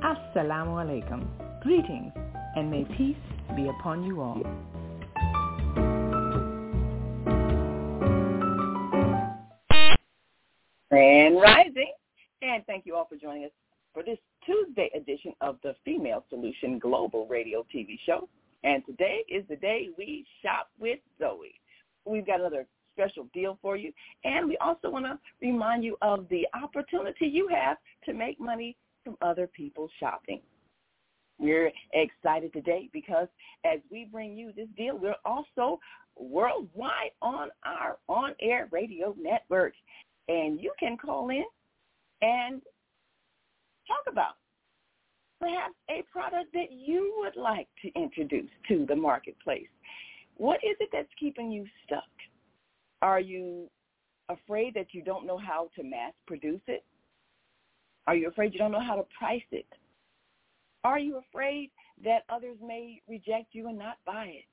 Assalamu alaikum. Greetings, and may peace be upon you all. and rising. And thank you all for joining us for this Tuesday edition of the Female Solution Global Radio TV show. And today is the day we shop with Zoe. We've got another special deal for you. And we also want to remind you of the opportunity you have to make money from other people's shopping. We're excited today because as we bring you this deal, we're also worldwide on our on-air radio network and you can call in and talk about perhaps a product that you would like to introduce to the marketplace. What is it that's keeping you stuck? Are you afraid that you don't know how to mass produce it? Are you afraid you don't know how to price it? Are you afraid that others may reject you and not buy it?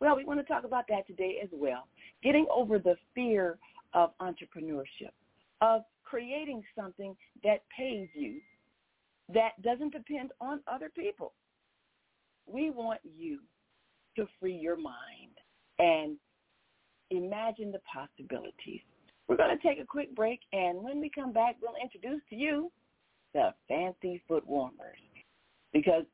Well, we want to talk about that today as well. Getting over the fear of entrepreneurship, of creating something that pays you, that doesn't depend on other people. We want you to free your mind and imagine the possibilities. We're going to take a quick break, and when we come back, we'll introduce to you the fancy foot warmers because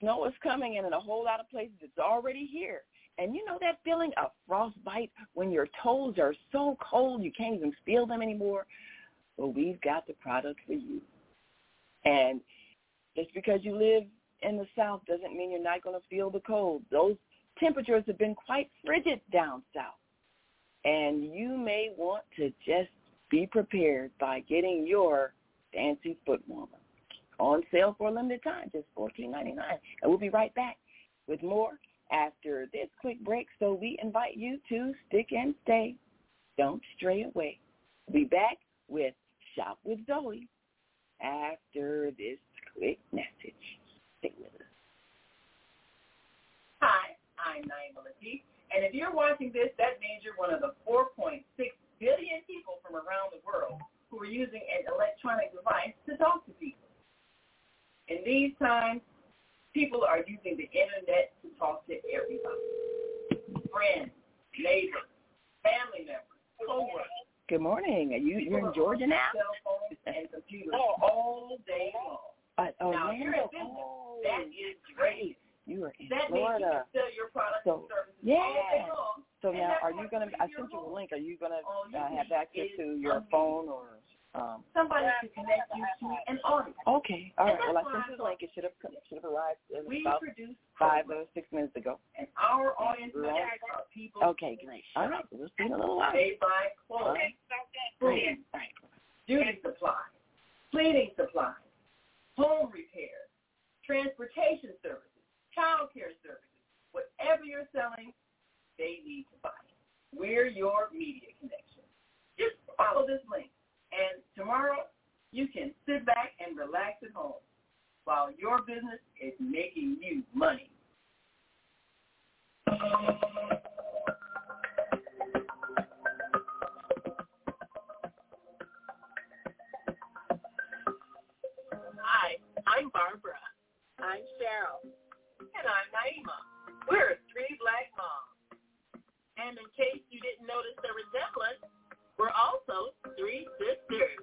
snow is coming and in a whole lot of places it's already here. And you know that feeling of frostbite when your toes are so cold you can't even feel them anymore? Well, we've got the product for you. And just because you live in the South doesn't mean you're not going to feel the cold. Those temperatures have been quite frigid down south. And you may want to just be prepared by getting your fancy foot warmer on sale for a limited time, just fourteen ninety nine. And we'll be right back with more after this quick break. So we invite you to stick and stay. Don't stray away. We'll be back with Shop with Zoe after this quick message. Stay with us. Hi, I'm Naima Latif. And if you're watching this, that means you're one of the 4.6 billion people from around the world who are using an electronic device to talk to people. In these times, people are using the internet to talk to everybody. Friends, neighbors, family members, coworkers. Good morning. Are you, you're in Georgia now? Cell phones and computers oh, oh. all day long. Uh, oh, now, if you're oh, that is great you are in That means you Florida. can sell your products So, and services yeah. all. So And now, are you gonna? I sent you a link. Are you gonna uh, have access to your phone or? Um, Somebody to connect you to an audience. okay. All right. Well, I sent you the link. It should have should have arrived in We about five or six minutes ago. and our audience Right. are people Okay, great. All right. We'll see in a little while. they buy clothes, All right. food, All right. duty supplies, cleaning supplies, home repairs, transportation services, child care services. Whatever you're selling, they need to buy it. We're your media connection. Just follow this link, and tomorrow you can sit back and relax at home while your business is making you money. Hi, I'm Barbara. I'm Cheryl. And I'm Naima. We're three black moms. And in case you didn't notice the resemblance, we're also three sisters.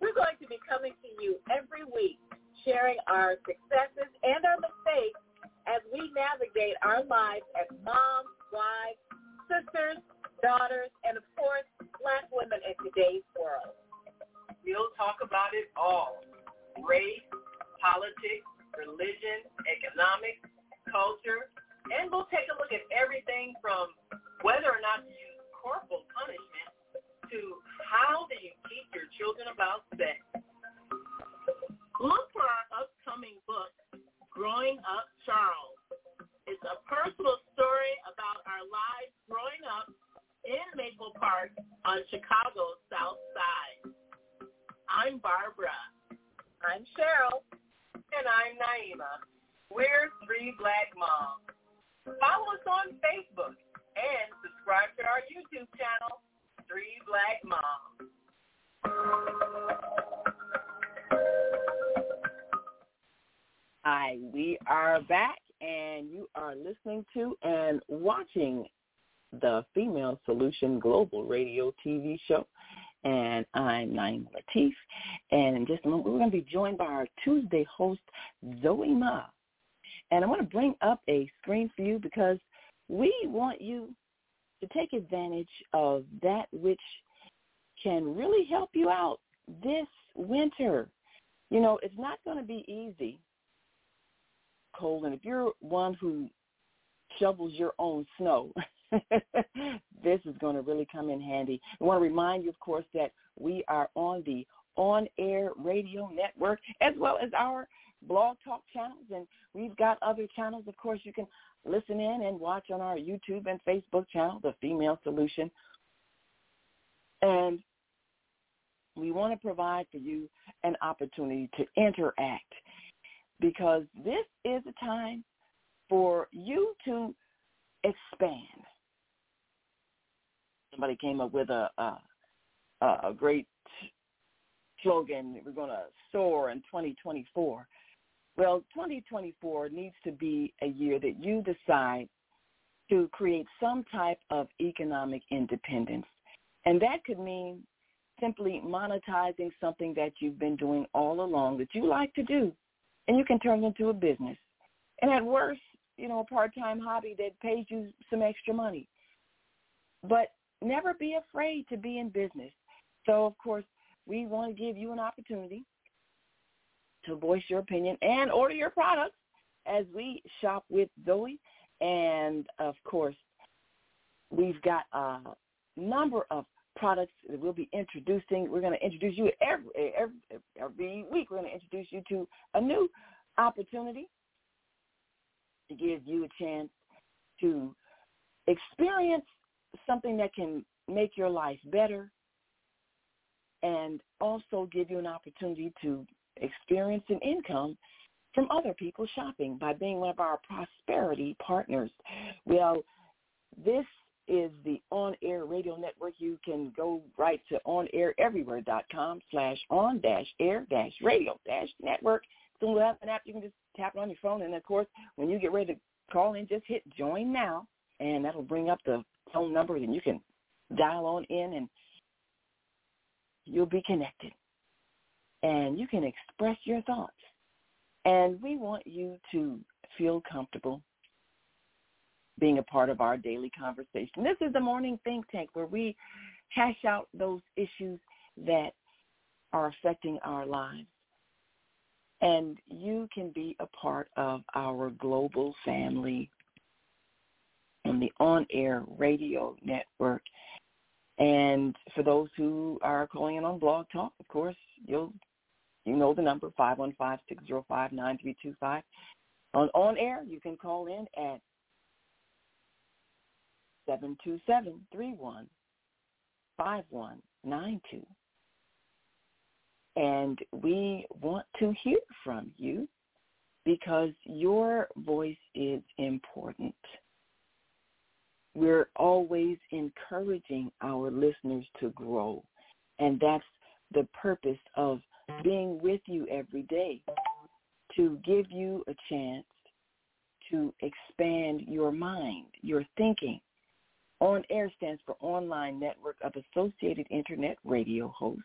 We're going to be coming to you every week, sharing our successes and our mistakes as we navigate our lives as moms, wives, sisters, daughters, and of course, black women in today's world. We'll talk about it all. Race, politics, religion, economics, culture, and we'll take a look at everything from whether or not to use corporal punishment to how do you teach your children about sex. Look for our upcoming book, Growing Up Charles. It's a personal story about our lives growing up in Maple Park on Chicago's South Side. I'm Barbara. I'm Cheryl. And I'm Naima. We're three black moms. Follow us on Facebook and subscribe to our YouTube channel, Three Black Moms. Hi, we are back, and you are listening to and watching the Female Solution Global Radio TV show. And I'm Naima Latif. And in just a moment, we're going to be joined by our Tuesday host, Zoe Ma. And I want to bring up a screen for you because we want you to take advantage of that which can really help you out this winter. You know, it's not going to be easy cold. And if you're one who shovels your own snow, this is going to really come in handy. I want to remind you, of course, that we are on the on-air radio network as well as our blog talk channels. And we've got other channels, of course, you can listen in and watch on our YouTube and Facebook channel, The Female Solution. And we want to provide for you an opportunity to interact because this is a time for you to expand. Somebody came up with a a, a great slogan. We're going to soar in 2024. Well, 2024 needs to be a year that you decide to create some type of economic independence. And that could mean simply monetizing something that you've been doing all along that you like to do and you can turn it into a business. And at worst, you know, a part-time hobby that pays you some extra money. But never be afraid to be in business. So, of course, we want to give you an opportunity to voice your opinion and order your products as we shop with Zoe. And, of course, we've got a number of products that we'll be introducing. We're going to introduce you every, every, every week. We're going to introduce you to a new opportunity to give you a chance to experience something that can make your life better and also give you an opportunity to experience an income from other people shopping by being one of our prosperity partners. Well, this is the on-air radio network. You can go right to onaireverywhere.com slash on dash air dash radio dash network. So we'll have an app. You can just tap it on your phone. And, of course, when you get ready to call in, just hit join now, and that'll bring up the phone number, and you can dial on in and you'll be connected and you can express your thoughts. And we want you to feel comfortable being a part of our daily conversation. This is the Morning Think Tank where we hash out those issues that are affecting our lives. And you can be a part of our global family on the on-air radio network. And for those who are calling in on Blog Talk, of course, you'll you know the number, 515-605-9325. On on air, you can call in at 727-315192. And we want to hear from you because your voice is important. We're always encouraging our listeners to grow. And that's the purpose of being with you every day to give you a chance to expand your mind, your thinking. On Air stands for Online Network of Associated Internet Radio Hosts.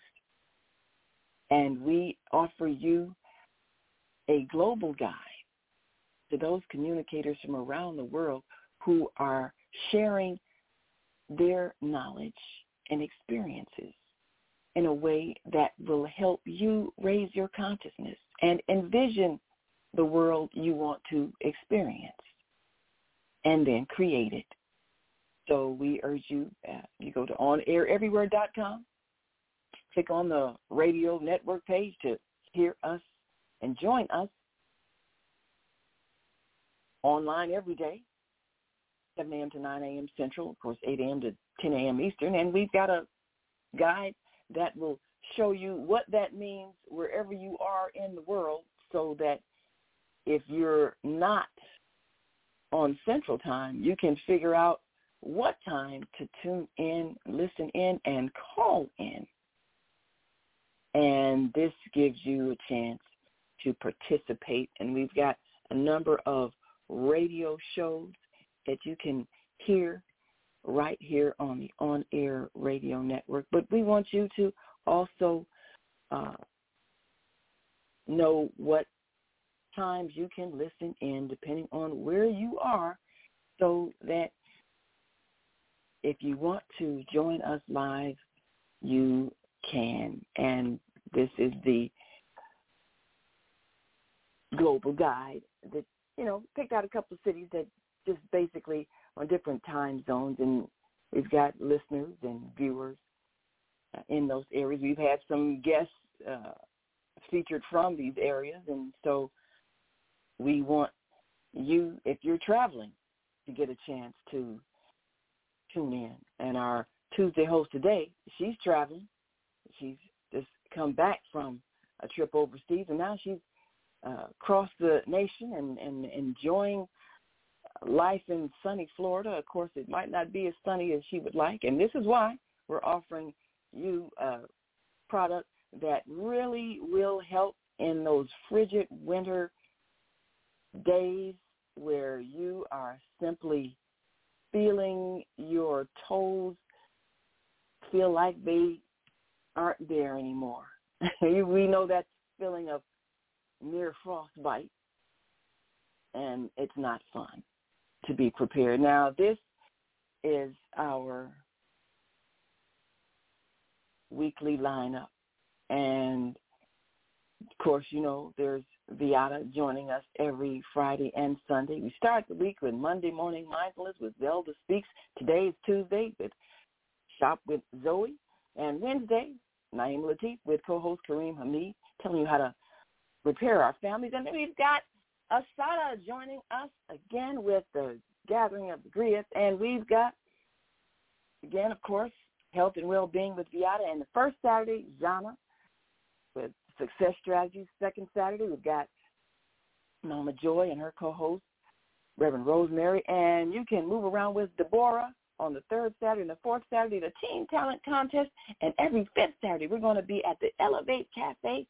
And we offer you a global guide to those communicators from around the world who are sharing their knowledge and experiences in a way that will help you raise your consciousness and envision the world you want to experience and then create it. So we urge you, uh, you go to onaireverywhere.com, click on the radio network page to hear us and join us online every day, 7 a.m. to 9 a.m. Central, of course, 8 a.m. to 10 a.m. Eastern. And we've got a guide that will show you what that means wherever you are in the world so that if you're not on Central Time, you can figure out what time to tune in, listen in, and call in. And this gives you a chance to participate. And we've got a number of radio shows that you can hear right here on the on-air radio network. But we want you to also uh, know what times you can listen in depending on where you are so that if you want to join us live, you can. And this is the global guide that, you know, picked out a couple of cities that just basically on different time zones, and we've got listeners and viewers uh, in those areas. We've had some guests uh, featured from these areas, and so we want you, if you're traveling, to get a chance to tune in. And our Tuesday host today, she's traveling. She's just come back from a trip overseas, and now she's uh, crossed the nation and, and enjoying life in sunny Florida. Of course, it might not be as sunny as she would like, and this is why we're offering you a product that really will help in those frigid winter days where you are simply feeling your toes feel like they aren't there anymore. we know that feeling of near frostbite, and it's not fun to be prepared. Now, this is our weekly lineup. And of course, you know, there's Viata joining us every Friday and Sunday. We start the week with Monday Morning Mindfulness with Zelda Speaks. Today is Tuesday with Shop with Zoe. And Wednesday, Naeem Latif with co-host Kareem Hamid telling you how to repair our families. And then we've got Asada joining us again with the Gathering of the Griot. And we've got, again, of course, Health and Well-Being with Viata. And the first Saturday, Jana with Success Strategies. Second Saturday, we've got Mama Joy and her co-host, Reverend Rosemary. And you can move around with Deborah on the third Saturday and the fourth Saturday, the Teen Talent Contest. And every fifth Saturday, we're going to be at the Elevate Cafe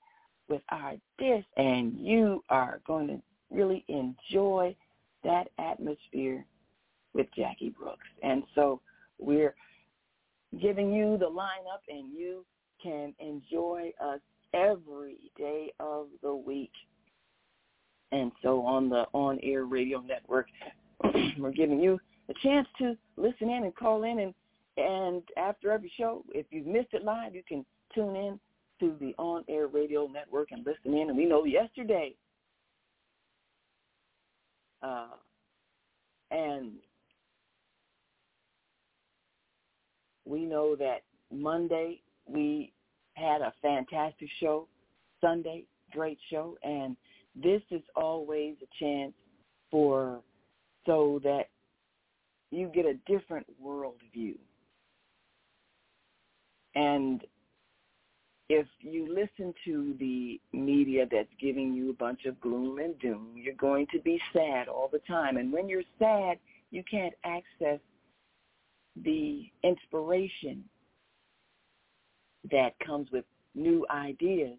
with our dish. And you are going to really enjoy that atmosphere with Jackie Brooks. And so we're giving you the lineup and you can enjoy us every day of the week. And so on the On Air Radio Network, we're giving you a chance to listen in and call in. And, and after every show, if you've missed it live, you can tune in to the On Air Radio Network and listen in. And we know yesterday, uh, and we know that Monday we had a fantastic show. Sunday, great show. And this is always a chance for so that you get a different world view. And if you listen to the media that's giving you a bunch of gloom and doom, you're going to be sad all the time. And when you're sad, you can't access the inspiration that comes with new ideas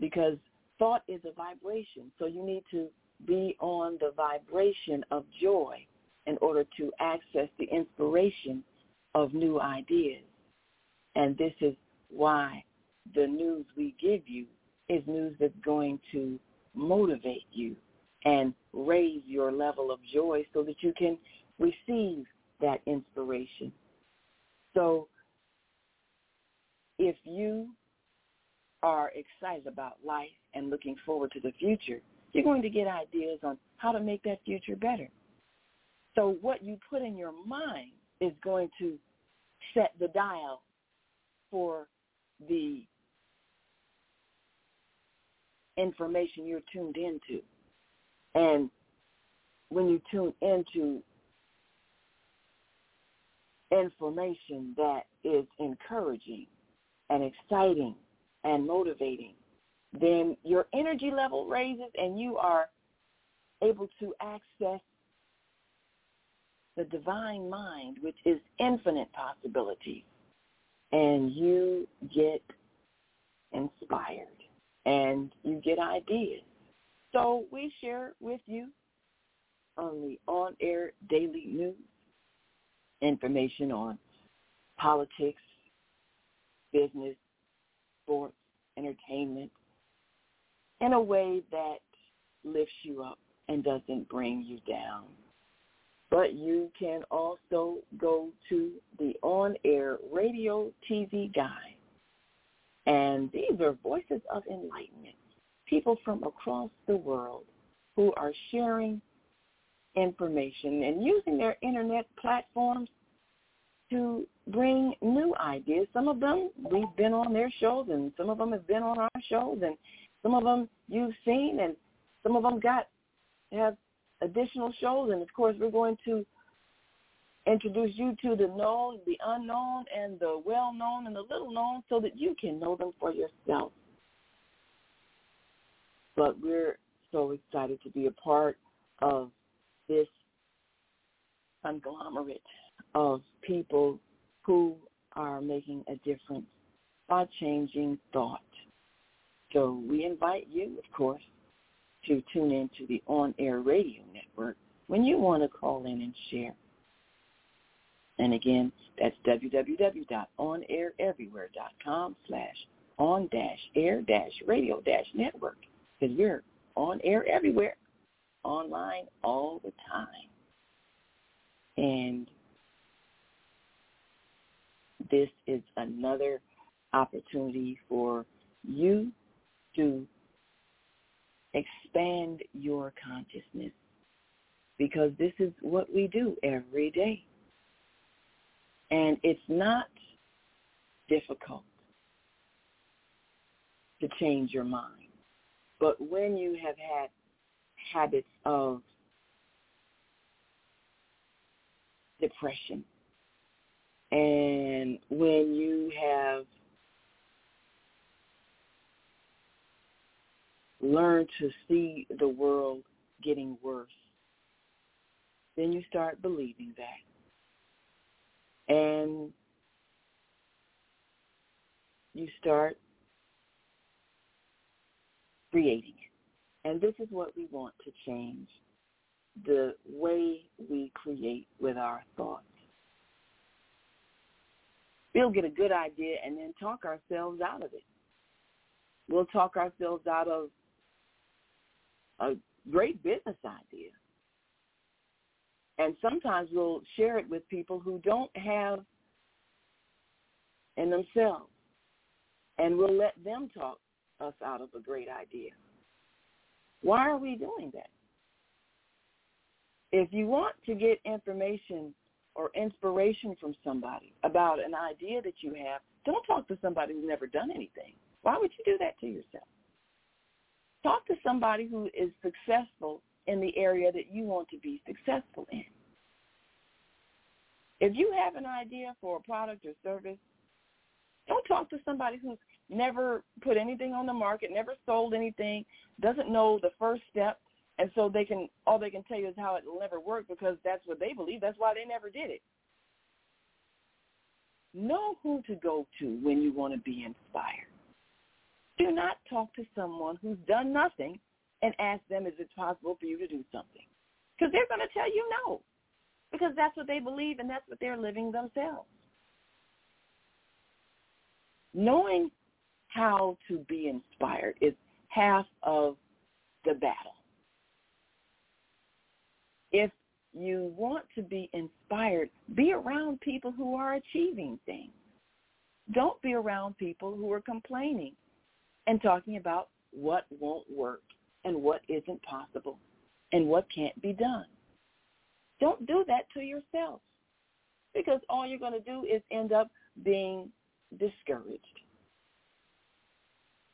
because thought is a vibration. So you need to be on the vibration of joy in order to access the inspiration of new ideas. And this is why the news we give you is news that's going to motivate you and raise your level of joy so that you can receive that inspiration. So if you are excited about life and looking forward to the future, you're going to get ideas on how to make that future better. So what you put in your mind is going to set the dial for the information you're tuned into. And when you tune into information that is encouraging and exciting and motivating, then your energy level raises and you are able to access the divine mind, which is infinite possibilities. And you get inspired and you get ideas. So we share with you on the on-air daily news information on politics, business, sports, entertainment, in a way that lifts you up and doesn't bring you down. But you can also go to the on-air radio TV guide. And these are voices of enlightenment, people from across the world who are sharing information and using their internet platforms to bring new ideas. Some of them we've been on their shows, and some of them have been on our shows, and some of them you've seen, and some of them got have additional shows. And of course, we're going to introduce you to the known, the unknown, and the well-known and the little-known, so that you can know them for yourself. But we're so excited to be a part of this conglomerate of people who are making a difference by changing thought. So we invite you, of course, to tune in to the on-air radio network when you want to call in and share. And again, that's www.onaireverywhere.com slash on-air-radio-network because we're on air everywhere, online all the time. And this is another opportunity for you to expand your consciousness because this is what we do every day. And it's not difficult to change your mind. But when you have had habits of depression, and when you have learned to see the world getting worse, then you start believing that. And you start creating it. And this is what we want to change, the way we create with our thoughts. We'll get a good idea and then talk ourselves out of it. We'll talk ourselves out of a great business idea. And sometimes we'll share it with people who don't have in themselves. And we'll let them talk us out of a great idea. Why are we doing that? If you want to get information or inspiration from somebody about an idea that you have, don't talk to somebody who's never done anything. Why would you do that to yourself? Talk to somebody who is successful in the area that you want to be successful in. If you have an idea for a product or service, don't talk to somebody who's never put anything on the market, never sold anything, doesn't know the first step, and so they can all they can tell you is how it will never work because that's what they believe. That's why they never did it. Know who to go to when you want to be inspired. Do not talk to someone who's done nothing and ask them, is it possible for you to do something? Because they're going to tell you no. Because that's what they believe and that's what they're living themselves. Knowing how to be inspired is half of the battle. If you want to be inspired, be around people who are achieving things. Don't be around people who are complaining and talking about what won't work and what isn't possible and what can't be done. Don't do that to yourself because all you're going to do is end up being discouraged.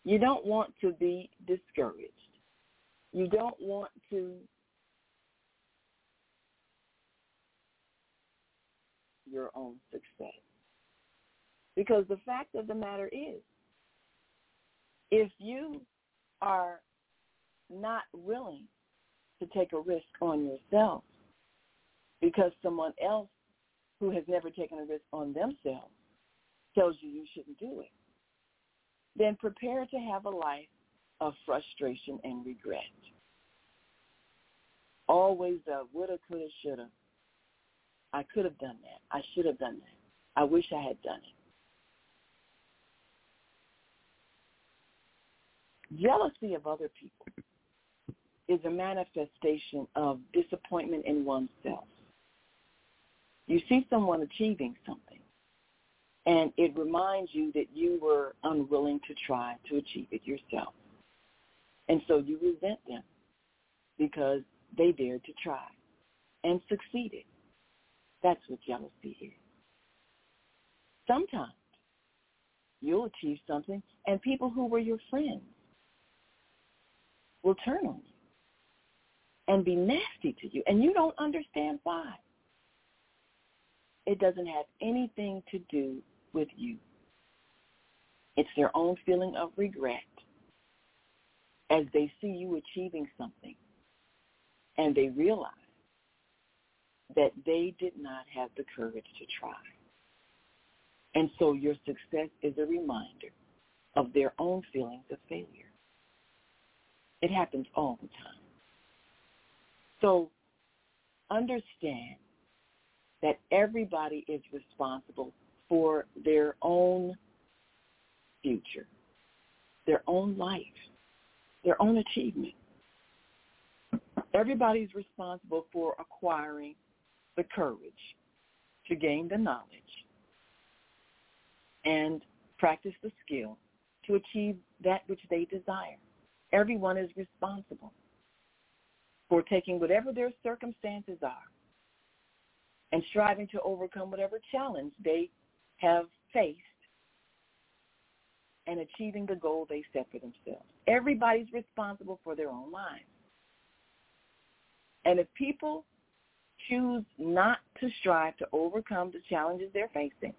You don't want to be discouraged. You don't want to your own success. Because the fact of the matter is, if you are not willing to take a risk on yourself because someone else who has never taken a risk on themselves tells you you shouldn't do it, then prepare to have a life of frustration and regret. Always a woulda, coulda, shoulda. I could have done that. I should have done that. I wish I had done it. Jealousy of other people is a manifestation of disappointment in oneself. You see someone achieving something, and it reminds you that you were unwilling to try to achieve it yourself. And so you resent them because they dared to try and succeeded. That's what jealousy is. Sometimes you'll achieve something and people who were your friends will turn on you and be nasty to you, and you don't understand why. It doesn't have anything to do with you. It's their own feeling of regret as they see you achieving something and they realize that they did not have the courage to try. And so your success is a reminder of their own feelings of failure. It happens all the time. So understand that everybody is responsible for their own future, their own life, their own achievement. Everybody's responsible for acquiring the courage to gain the knowledge and practice the skill to achieve that which they desire. Everyone is responsible for taking whatever their circumstances are and striving to overcome whatever challenge they have faced and achieving the goal they set for themselves. Everybody's responsible for their own lives. And if people choose not to strive to overcome the challenges they're facing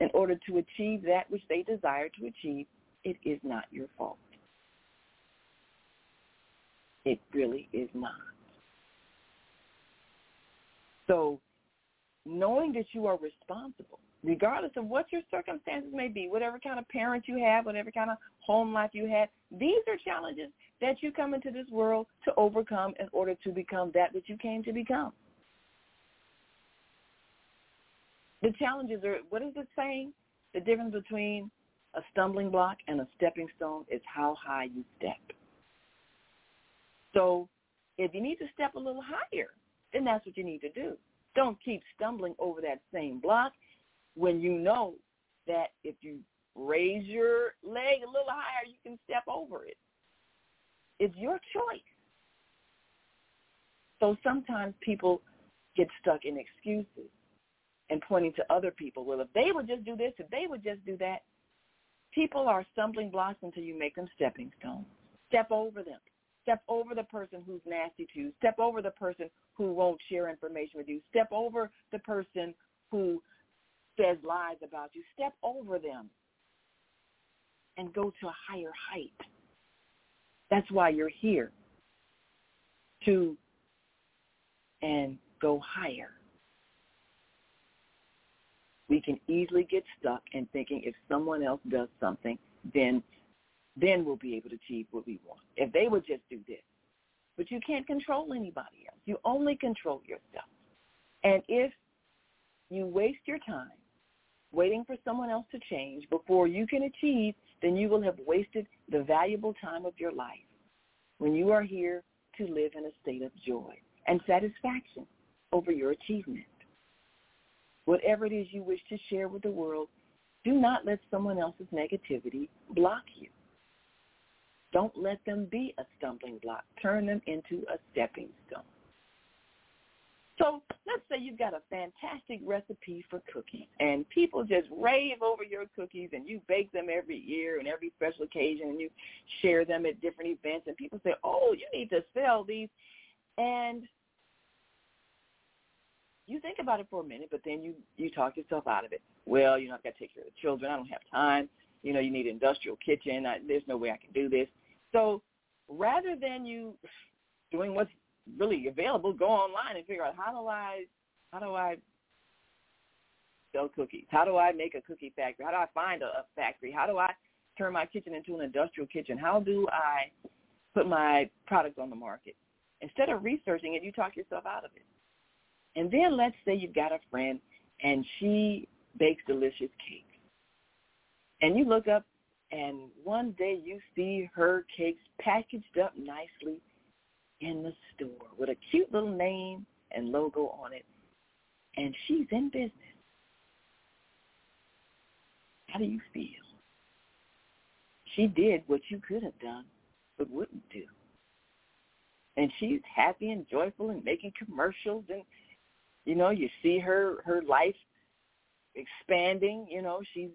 in order to achieve that which they desire to achieve, it is not your fault. It really is not. So knowing that you are responsible, regardless of what your circumstances may be, whatever kind of parent you have, whatever kind of home life you had, these are challenges that you come into this world to overcome in order to become that which you came to become. The challenges are, what is it saying? The difference between a stumbling block and a stepping stone is how high you step. So if you need to step a little higher, then that's what you need to do. Don't keep stumbling over that same block when you know that if you raise your leg a little higher, you can step over it. It's your choice. So sometimes people get stuck in excuses and pointing to other people. Well, if they would just do this, if they would just do that, people are stumbling blocks until you make them stepping stones. Step over them. Step over the person who's nasty to you. Step over the person who won't share information with you. Step over the person who says lies about you. Step over them and go to a higher height. That's why you're here, to and go higher. We can easily get stuck in thinking if someone else does something, then then we'll be able to achieve what we want. If they would just do this. But you can't control anybody else. You only control yourself. And if you waste your time waiting for someone else to change before you can achieve, then you will have wasted the valuable time of your life when you are here to live in a state of joy and satisfaction over your achievement. Whatever it is you wish to share with the world, do not let someone else's negativity block you. Don't let them be a stumbling block. Turn them into a stepping stone. So let's say you've got a fantastic recipe for cookies and people just rave over your cookies and you bake them every year and every special occasion and you share them at different events and people say, oh, you need to sell these. And you think about it for a minute, but then you, you talk yourself out of it. Well, you know, I've got to take care of the children. I don't have time. You know, you need an industrial kitchen. I, there's no way I can do this. So rather than you doing what's really available, go online and figure out how do I how do I sell cookies? How do I make a cookie factory? How do I find a, factory? How do I turn my kitchen into an industrial kitchen? How do I put my products on the market? Instead of researching it, you talk yourself out of it. And then let's say you've got a friend and she bakes delicious cakes. And you look up and one day you see her cakes packaged up nicely in the store with a cute little name and logo on it, and she's in business. How do you feel? She did what you could have done but wouldn't do. And she's happy and joyful and making commercials and you know, you see her her life expanding, you know, she's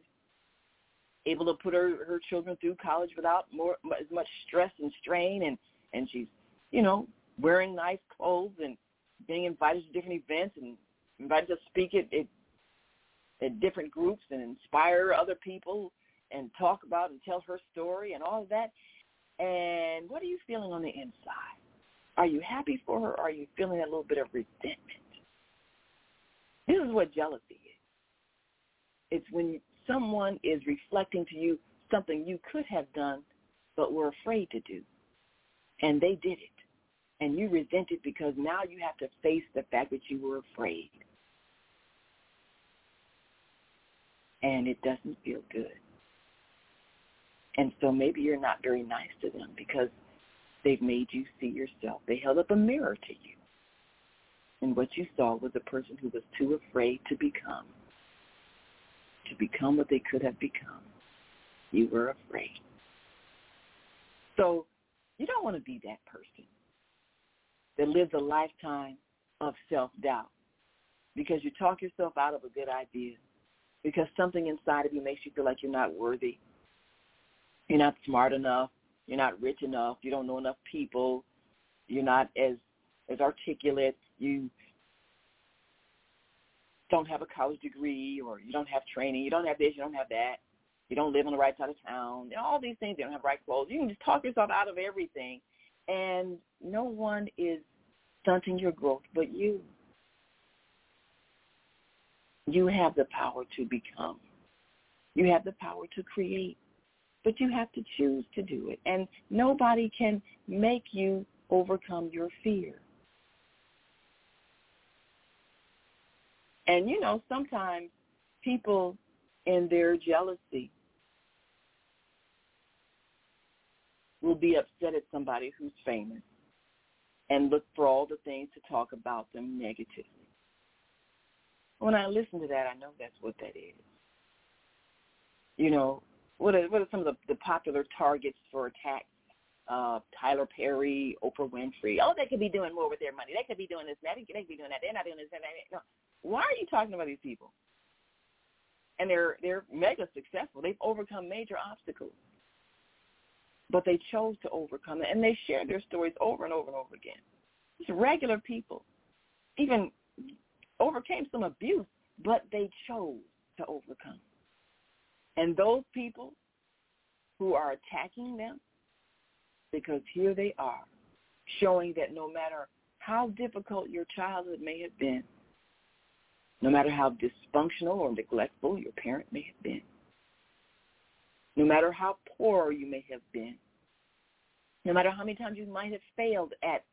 able to put her her children through college without more as much stress and strain and and she's you know wearing nice clothes and being invited to different events and invited to speak at, at at different groups and inspire other people and talk about and tell her story and all of that. And what are you feeling on the inside? Are you happy for her? Or are you feeling a little bit of resentment? This is what jealousy is. It's when someone is reflecting to you something you could have done but were afraid to do. And they did it. And you resent it because now you have to face the fact that you were afraid. And it doesn't feel good. And so maybe you're not very nice to them because they've made you see yourself. They held up a mirror to you. And what you saw was a person who was too afraid to become to become what they could have become. You were afraid. So you don't want to be that person that lives a lifetime of self-doubt because you talk yourself out of a good idea because something inside of you makes you feel like you're not worthy. You're not smart enough. You're not rich enough. You don't know enough people. You're not as as articulate. You don't have a college degree or you don't have training, you don't have this, you don't have that, you don't live on the right side of town, all these things, you don't have right clothes. You can just talk yourself out of everything and no one is stunting your growth but you. You have the power to become. You have the power to create. But you have to choose to do it. And nobody can make you overcome your fear. And you know, sometimes people in their jealousy will be upset at somebody who's famous and look for all the things to talk about them negatively. When I listen to that, I know that's what that is. You know, what are, what are some of the, the popular targets for attacks? Uh, Tyler Perry, Oprah Winfrey. Oh, they could be doing more with their money. They could be doing this. They could be doing that. They're not doing this, that. that. No. Why are you talking about these people? And they're they're mega successful. They've overcome major obstacles, but they chose to overcome it, and they share their stories over and over and over again. Just regular people, even overcame some abuse, but they chose to overcome. And those people who are attacking them, because here they are, showing that no matter how difficult your childhood may have been, no matter how dysfunctional or neglectful your parent may have been, no matter how poor you may have been, no matter how many times you might have failed at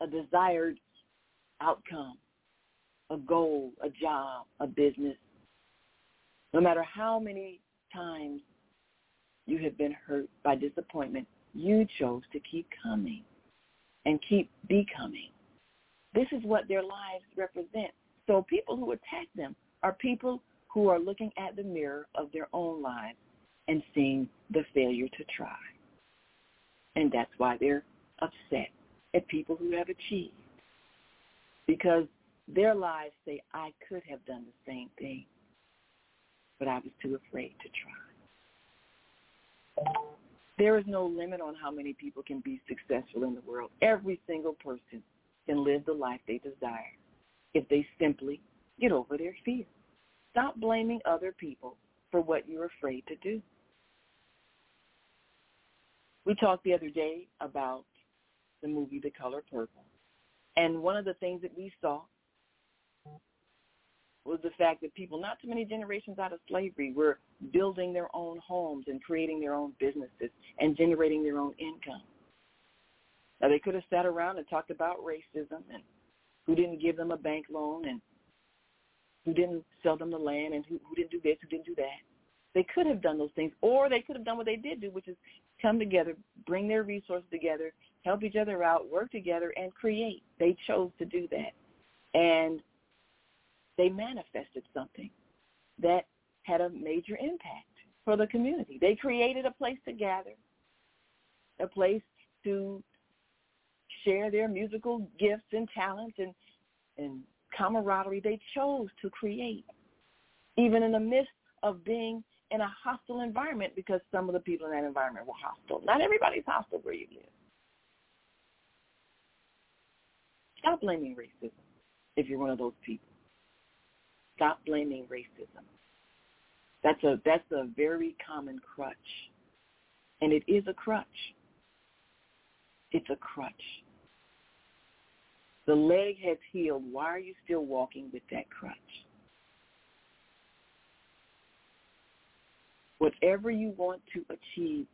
a desired outcome, a goal, a job, a business, no matter how many times you have been hurt by disappointment, you chose to keep coming and keep becoming. This is what their lives represent. So people who attack them are people who are looking at the mirror of their own lives and seeing the failure to try. And that's why they're upset at people who have achieved. Because their lives say, I could have done the same thing but I was too afraid to try. There is no limit on how many people can be successful in the world. Every single person can live the life they desire if they simply get over their fear. Stop blaming other people for what you're afraid to do. We talked the other day about the movie The Color Purple. And one of the things that we saw was the fact that people, not too many generations out of slavery, were building their own homes and creating their own businesses and generating their own income. Now, they could have sat around and talked about racism and who didn't give them a bank loan and who didn't sell them the land and who, who didn't do this, who didn't do that. They could have done those things, or they could have done what they did do, which is come together, bring their resources together, help each other out, work together, and create. They chose to do that. And they manifested something that had a major impact for the community. They created a place to gather, a place to share their musical gifts and talents and, and camaraderie they chose to create, even in the midst of being in a hostile environment because some of the people in that environment were hostile. Not everybody's hostile where you live. Stop blaming racism if you're one of those people. Stop blaming racism. That's a that's a very common crutch. And it is a crutch. It's a crutch. The leg has healed. Why are you still walking with that crutch? Whatever you want to achieve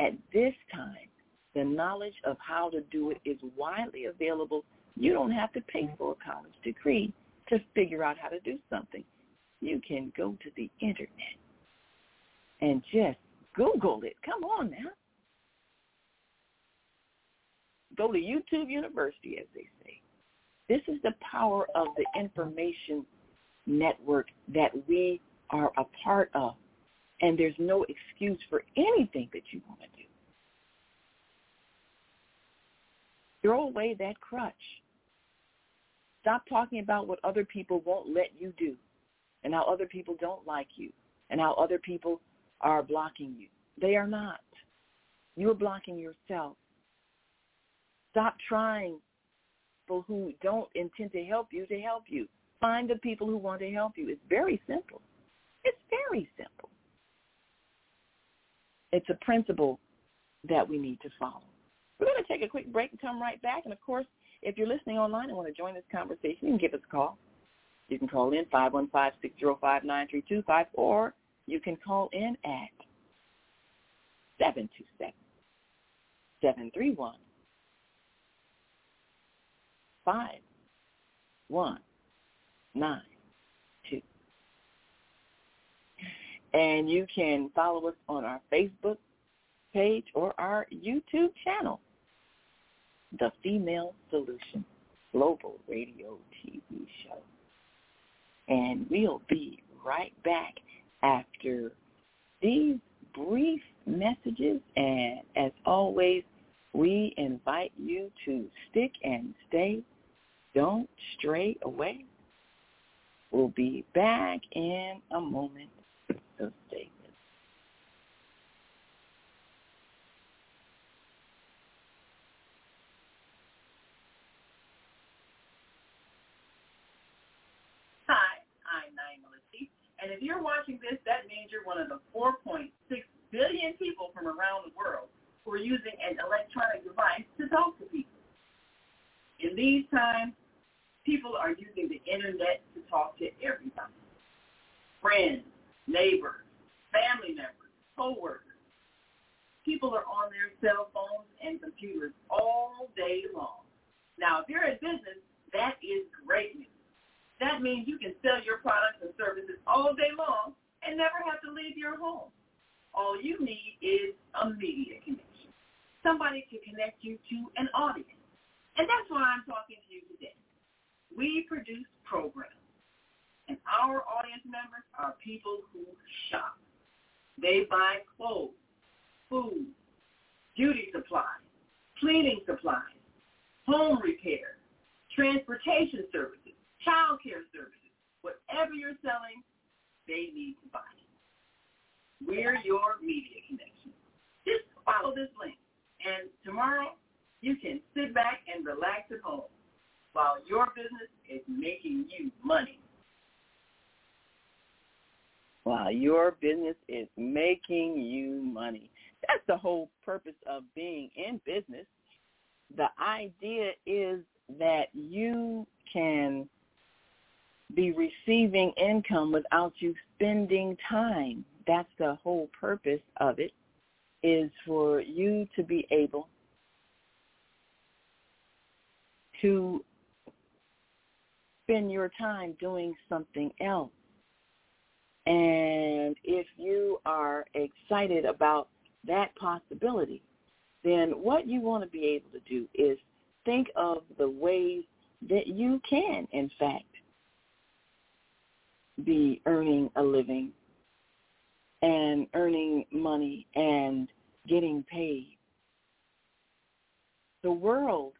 at this time, the knowledge of how to do it is widely available. You don't have to pay for a college degree to figure out how to do something. You can go to the internet and just Google it. Come on now. Go to YouTube University, as they say. This is the power of the information network that we are a part of. And there's no excuse for anything that you want to do. Throw away that crutch. Stop talking about what other people won't let you do and how other people don't like you and how other people are blocking you. They are not. You are blocking yourself. Stop trying people who don't intend to help you to help you. Find the people who want to help you. It's very simple. It's very simple. It's a principle that we need to follow. We're going to take a quick break and come right back. And of course, if you're listening online and want to join this conversation, you can give us a call. You can call in 515-605-9325 or you can call in at 727-731 5192. And you can follow us on our Facebook page or our YouTube channel, The Female Solution Global Radio TV Show. And we'll be right back after these brief messages. And as always, we invite you to stick and stay. Don't stray away. We'll be back in a moment. So stay. Hi, I'm Naima Latif, and if you're watching this, that means you're one of the 4.6 billion people from around the world who are using an electronic device to talk to people. In these times, people are using the internet to talk to everybody. Friends, neighbors, family members, co-workers. People are on their cell phones and computers all day long. Now, if you're in business, that is great news. That means you can sell your products and services all day long and never have to leave your home. All you need is a media connection, somebody to connect you to an audience. And that's why I'm talking to you today. We produce programs, and our audience members are people who shop. They buy clothes, food, beauty supplies, cleaning supplies, home repair, transportation services, child care services. Whatever you're selling, they need to buy. We're your media connection. Just follow this link. And tomorrow, you can sit back and relax at home while your business is making you money. While your business is making you money. That's the whole purpose of being in business. The idea is that you can be receiving income without you spending time. That's the whole purpose of it, is for you to be able to spend your time doing something else. And if you are excited about that possibility, then what you want to be able to do is think of the ways that you can, in fact, be earning a living and earning money and getting paid. The world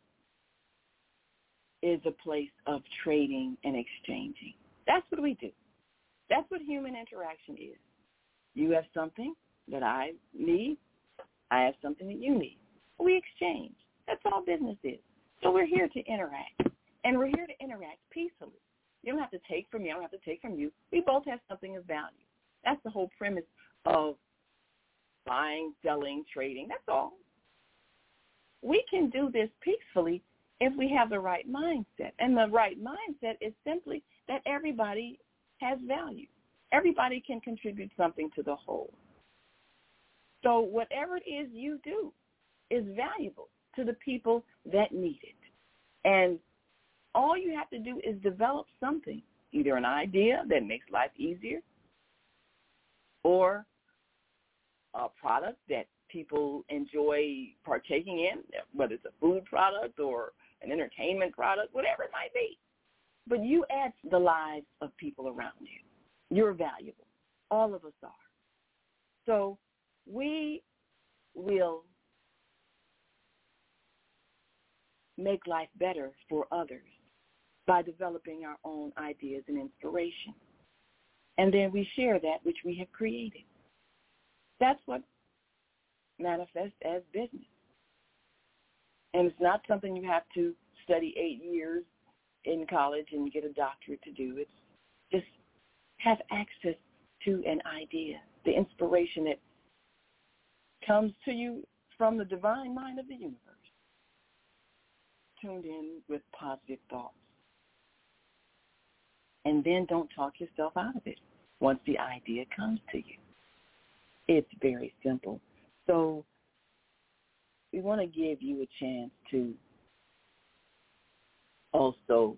is a place of trading and exchanging. That's what we do. That's what human interaction is. You have something that I need. I have something that you need. We exchange. That's all business is. So we're here to interact. And we're here to interact peacefully. You don't have to take from me. I don't have to take from you. We both have something of value. That's the whole premise of buying, selling, trading. That's all. We can do this peacefully if we have the right mindset. And the right mindset is simply that everybody has value. Everybody can contribute something to the whole. So whatever it is you do is valuable to the people that need it. And all you have to do is develop something, either an idea that makes life easier or a product that people enjoy partaking in, whether it's a food product or an entertainment product, whatever it might be. But you add the lives of people around you. You're valuable. All of us are. So we will make life better for others by developing our own ideas and inspiration. And then we share that which we have created. That's what manifests as business. And it's not something you have to study eight years in college and get a doctorate to do. It's just have access to an idea, the inspiration that comes to you from the divine mind of the universe, tuned in with positive thoughts. And then don't talk yourself out of it once the idea comes to you. It's very simple. So we want to give you a chance to also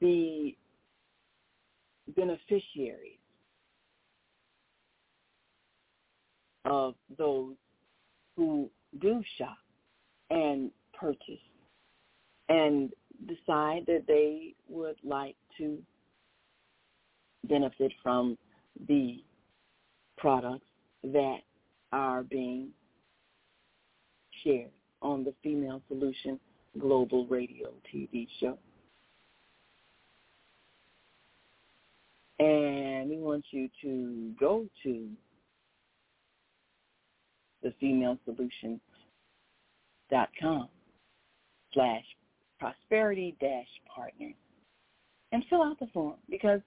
be beneficiaries of those who do shop and purchase and decide that they would like to benefit from the products that are being shared on the Female Solution Global Radio TV show. And we want you to go to the female solution dot com slash prosperity dash partners and fill out the form because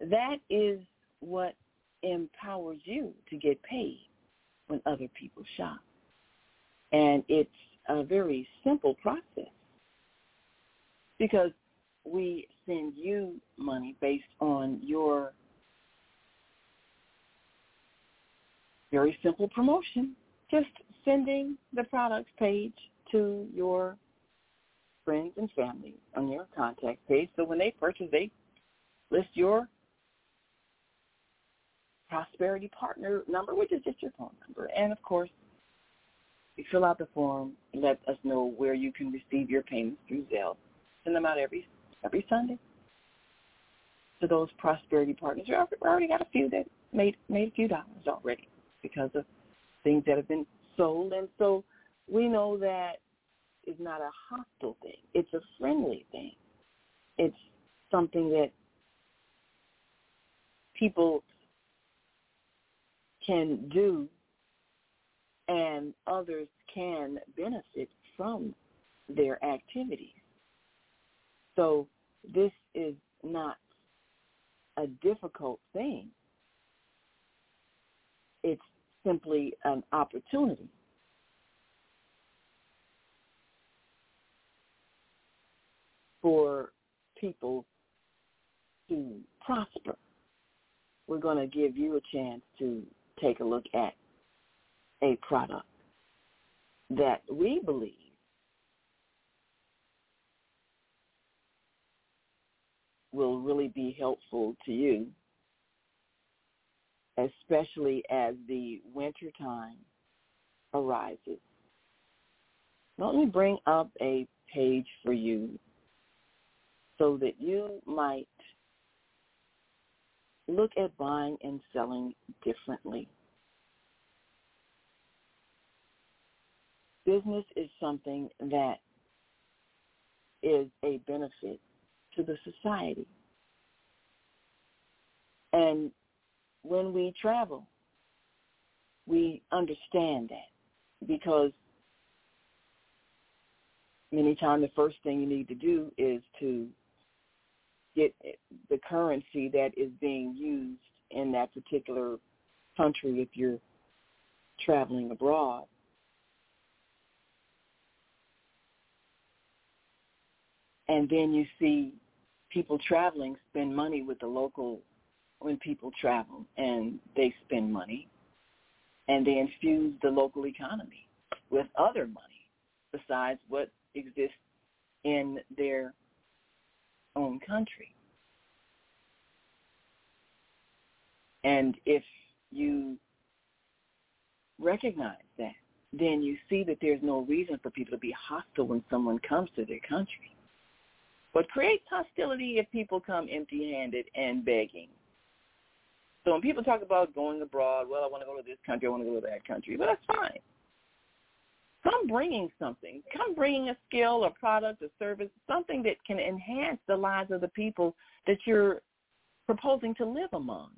that is what empowers you to get paid when other people shop. And it's a very simple process because we send you money based on your very simple promotion. Just sending the products page to your friends and family on your contact page. So when they purchase, they list your prosperity partner number, which is just your phone number. And of course, you fill out the form, let us know where you can receive your payments through Zelle. Send them out every every Sunday to those prosperity partners. We already got a few that made made a few dollars already because of things that have been sold, and so we know that is not a hostile thing. It's a friendly thing. It's something that people can do and others can benefit from their activities. So this is not a difficult thing. It's simply an opportunity. for people to prosper. We're going to give you a chance to take a look at a product that we believe will really be helpful to you, especially as the winter time arises. Let me bring up a page for you so that you might look at buying and selling differently. Business is something that is a benefit to the society. And when we travel, we understand that because many times the first thing you need to do is to get the currency that is being used in that particular country if you're traveling abroad. And then you see people traveling spend money with the local when people travel and they spend money and they infuse the local economy with other money besides what exists in their own country. And if you recognize that, then you see that there's no reason for people to be hostile when someone comes to their country. What creates hostility if people come empty-handed and begging. So when people talk about going abroad, well, I want to go to this country, I want to go to that country, but that's fine. Come bringing something. Come bringing a skill, a product, a service, something that can enhance the lives of the people that you're proposing to live among.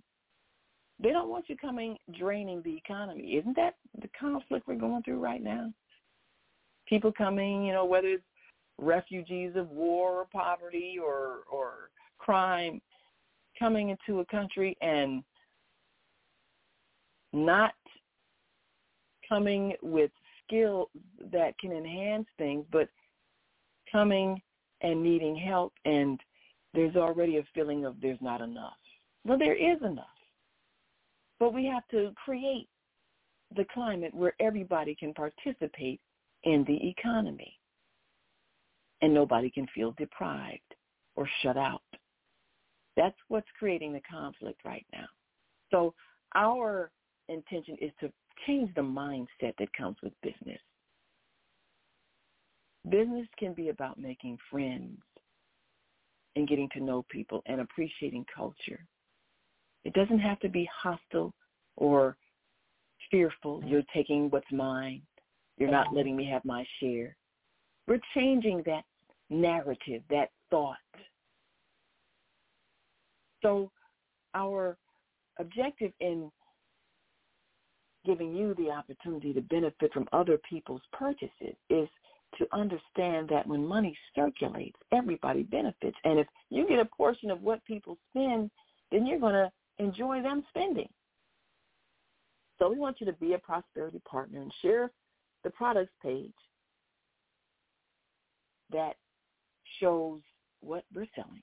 They don't want you coming draining the economy. Isn't that the conflict we're going through right now? People coming, you know, whether it's refugees of war or poverty or or crime coming into a country and not coming with skills that can enhance things, but coming and needing help and there's already a feeling of there's not enough. Well, there is enough. But we have to create the climate where everybody can participate in the economy and nobody can feel deprived or shut out. That's what's creating the conflict right now. So our intention is to change the mindset that comes with business. Business can be about making friends and getting to know people and appreciating culture. It doesn't have to be hostile or fearful. You're taking what's mine. You're not letting me have my share. We're changing that narrative, that thought. So our objective in giving you the opportunity to benefit from other people's purchases is to understand that when money circulates, everybody benefits. And if you get a portion of what people spend, then you're going to enjoy them spending. So we want you to be a prosperity partner and share the products page that shows what we're selling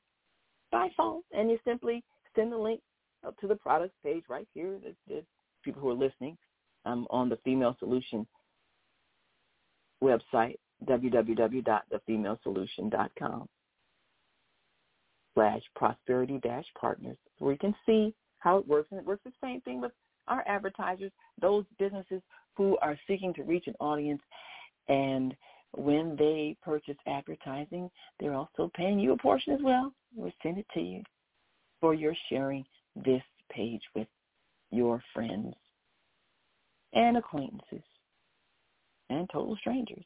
by phone. And you simply send the link up to the products page right here. The, the people who are listening um, on the Female Solution website, www.thefemalesolution.com slash prosperity dash partners, where you can see how it works. And it works the same thing with our advertisers, those businesses who are seeking to reach an audience and when they purchase advertising, they're also paying you a portion as well. We'll send it to you for your sharing this page with your friends and acquaintances and total strangers.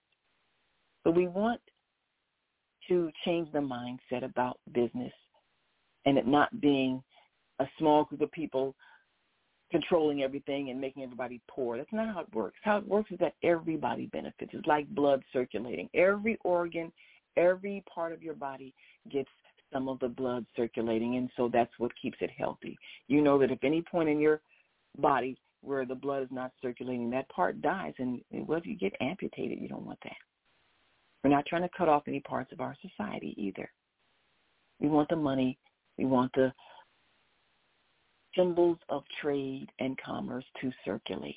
So we want to change the mindset about business and it not being a small group of people controlling everything and making everybody poor. That's not how it works. How it works is that everybody benefits. It's like blood circulating. Every organ, every part of your body gets some of the blood circulating, and so that's what keeps it healthy. You know that if any point in your body where the blood is not circulating, that part dies, and well, if you get amputated, you don't want that. We're not trying to cut off any parts of our society either. We want the money. We want the symbols of trade and commerce to circulate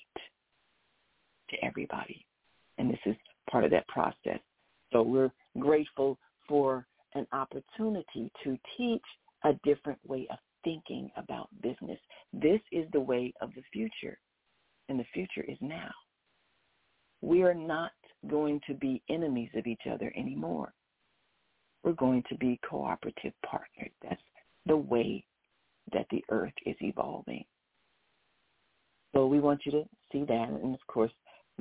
to everybody. And this is part of that process. So we're grateful for an opportunity to teach a different way of thinking about business. This is the way of the future, and the future is now. We are not going to be enemies of each other anymore. We're going to be cooperative partners. That's the way that the earth is evolving. So we want you to see that and, of course,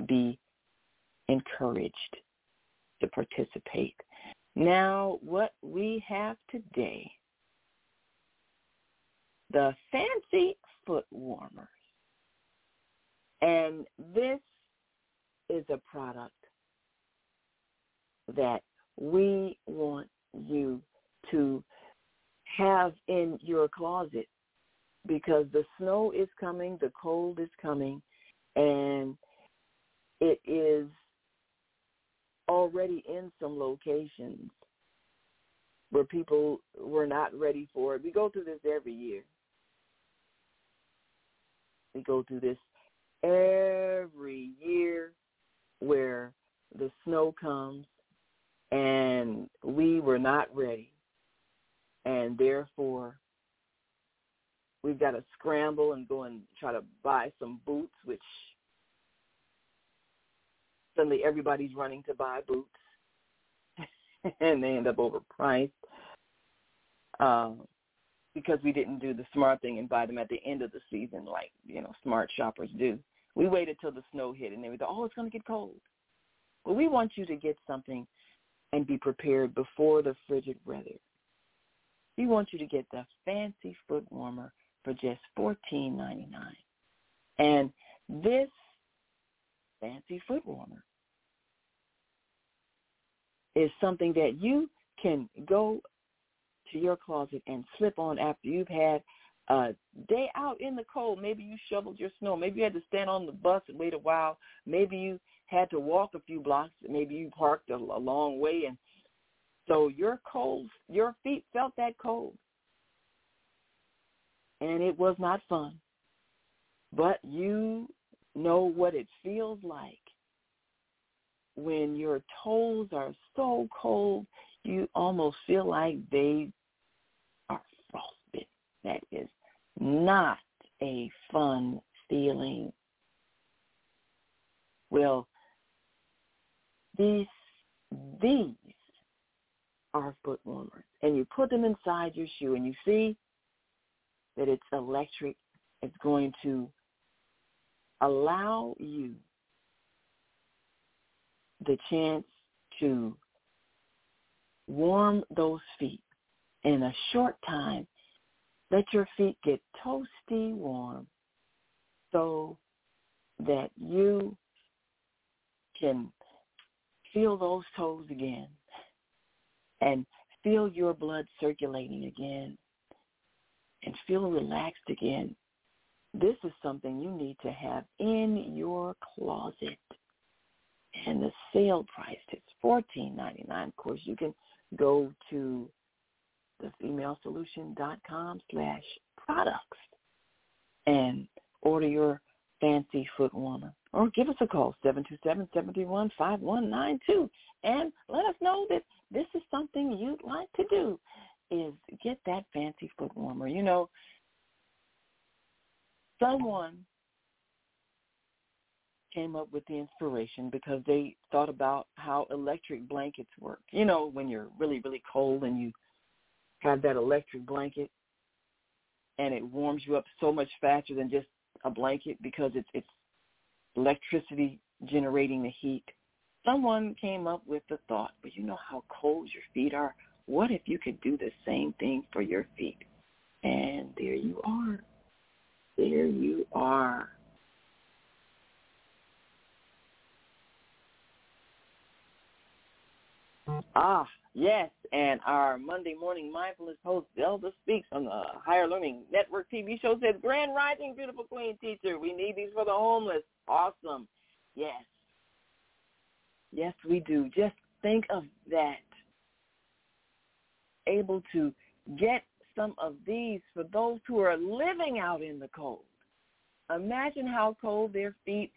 be encouraged to participate. Now, what we have today, the fancy foot warmers. And this is a product that we want you to have in your closet because the snow is coming, the cold is coming, and it is already in some locations where people were not ready for it. We go through this every year. We go through this every year where the snow comes and we were not ready. And therefore we've got to scramble and go and try to buy some boots, which suddenly everybody's running to buy boots, and they end up overpriced. Um, because we didn't do the smart thing and buy them at the end of the season, like you know smart shoppers do. We waited till the snow hit, and then we thought, oh, it's going to get cold. Well, we want you to get something and be prepared before the frigid weather we want you to get the fancy foot warmer for just fourteen ninety nine. And this fancy foot warmer is something that you can go to your closet and slip on after you've had a day out in the cold. Maybe you shoveled your snow. Maybe you had to stand on the bus and wait a while. Maybe you had to walk a few blocks. Maybe you parked a, a long way and so your cold, your feet felt that cold. And it was not fun. But you know what it feels like when your toes are so cold, you almost feel like they. That is not a fun feeling. Well, these these are foot warmers, and you put them inside your shoe, and you see that it's electric. It's going to allow you the chance to warm those feet in a short time. Let your feet get toasty warm so that you can feel those toes again and feel your blood circulating again and feel relaxed again. This is something you need to have in your closet. And the sale price is fourteen ninety nine. Of course, you can go to thefemalesolution.com slash products and order your fancy foot warmer. Or give us a call, 727-731-5192. And let us know that this is something you'd like to do is get that fancy foot warmer. You know, someone came up with the inspiration because they thought about how electric blankets work. You know, when you're really, really cold and you have that electric blanket and it warms you up so much faster than just a blanket because it's it's electricity generating the heat. Someone came up with the thought, but you know how cold your feet are. What if you could do the same thing for your feet? And there you are. There you are. Ah, yes, and our Monday morning mindfulness host, Zelda Speaks on the Higher Learning Network TV show said, Grand Rising, beautiful queen teacher. We need these for the homeless. Awesome. Yes. Yes, we do. Just think of that. Able to get some of these for those who are living out in the cold. Imagine how cold their feet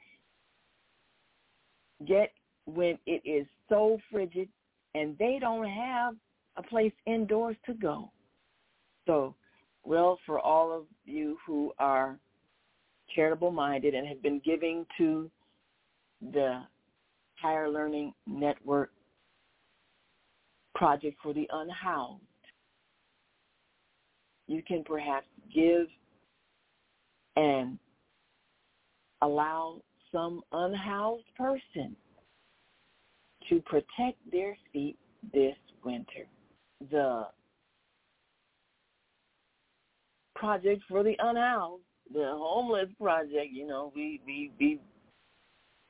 get when it is so frigid and they don't have a place indoors to go. So, well, for all of you who are charitable minded and have been giving to the Higher Learning Network project for the unhoused, you can perhaps give and allow some unhoused person to protect their feet this winter. The project for the unhoused, the homeless project, you know, we, we, we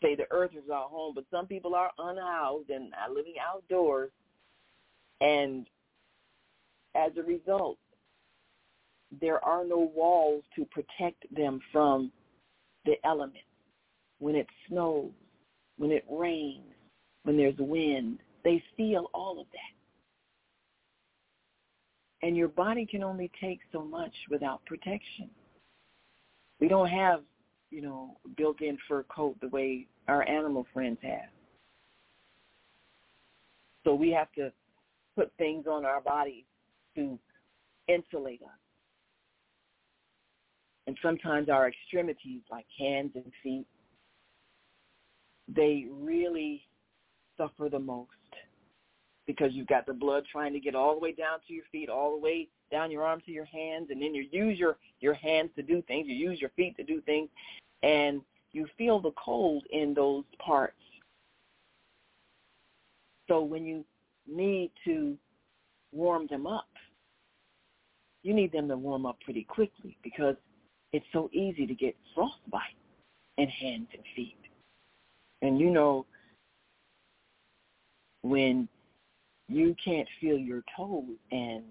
say the earth is our home, but some people are unhoused and are living outdoors. And as a result, there are no walls to protect them from the elements. When it snows, when it rains, when there's wind. They feel all of that. And your body can only take so much without protection. We don't have, you know, built-in fur coat the way our animal friends have. So we have to put things on our bodies to insulate us. And sometimes our extremities, like hands and feet, they really suffer the most because you've got the blood trying to get all the way down to your feet, all the way down your arms to your hands, and then you use your, your hands to do things, you use your feet to do things, and you feel the cold in those parts. So when you need to warm them up, you need them to warm up pretty quickly because it's so easy to get frostbite in hands and feet. And you know when you can't feel your toes and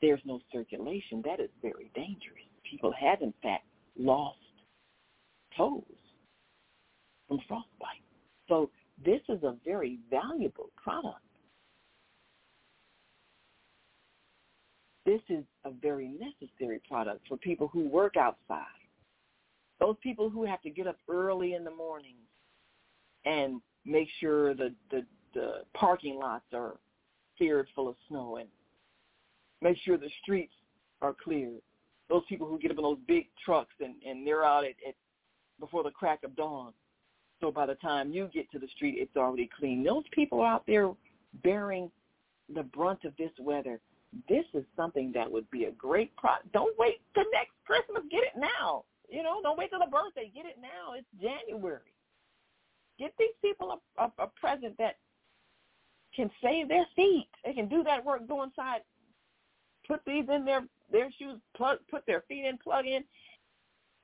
there's no circulation, that is very dangerous. People have, in fact, lost toes from frostbite. So this is a very valuable product. This is a very necessary product for people who work outside. Those people who have to get up early in the morning and make sure the, the, the parking lots are cleared full of snow and make sure the streets are cleared. Those people who get up in those big trucks and, and they're out at, at before the crack of dawn. So by the time you get to the street, it's already clean. Those people are out there bearing the brunt of this weather. This is something that would be a great pro. Don't wait till next Christmas. Get it now. You know, don't wait till the birthday. Get it now. It's January. Get these people a, a, a present that can save their feet. They can do that work. Go inside, put these in their their shoes, plug, put their feet in, plug in,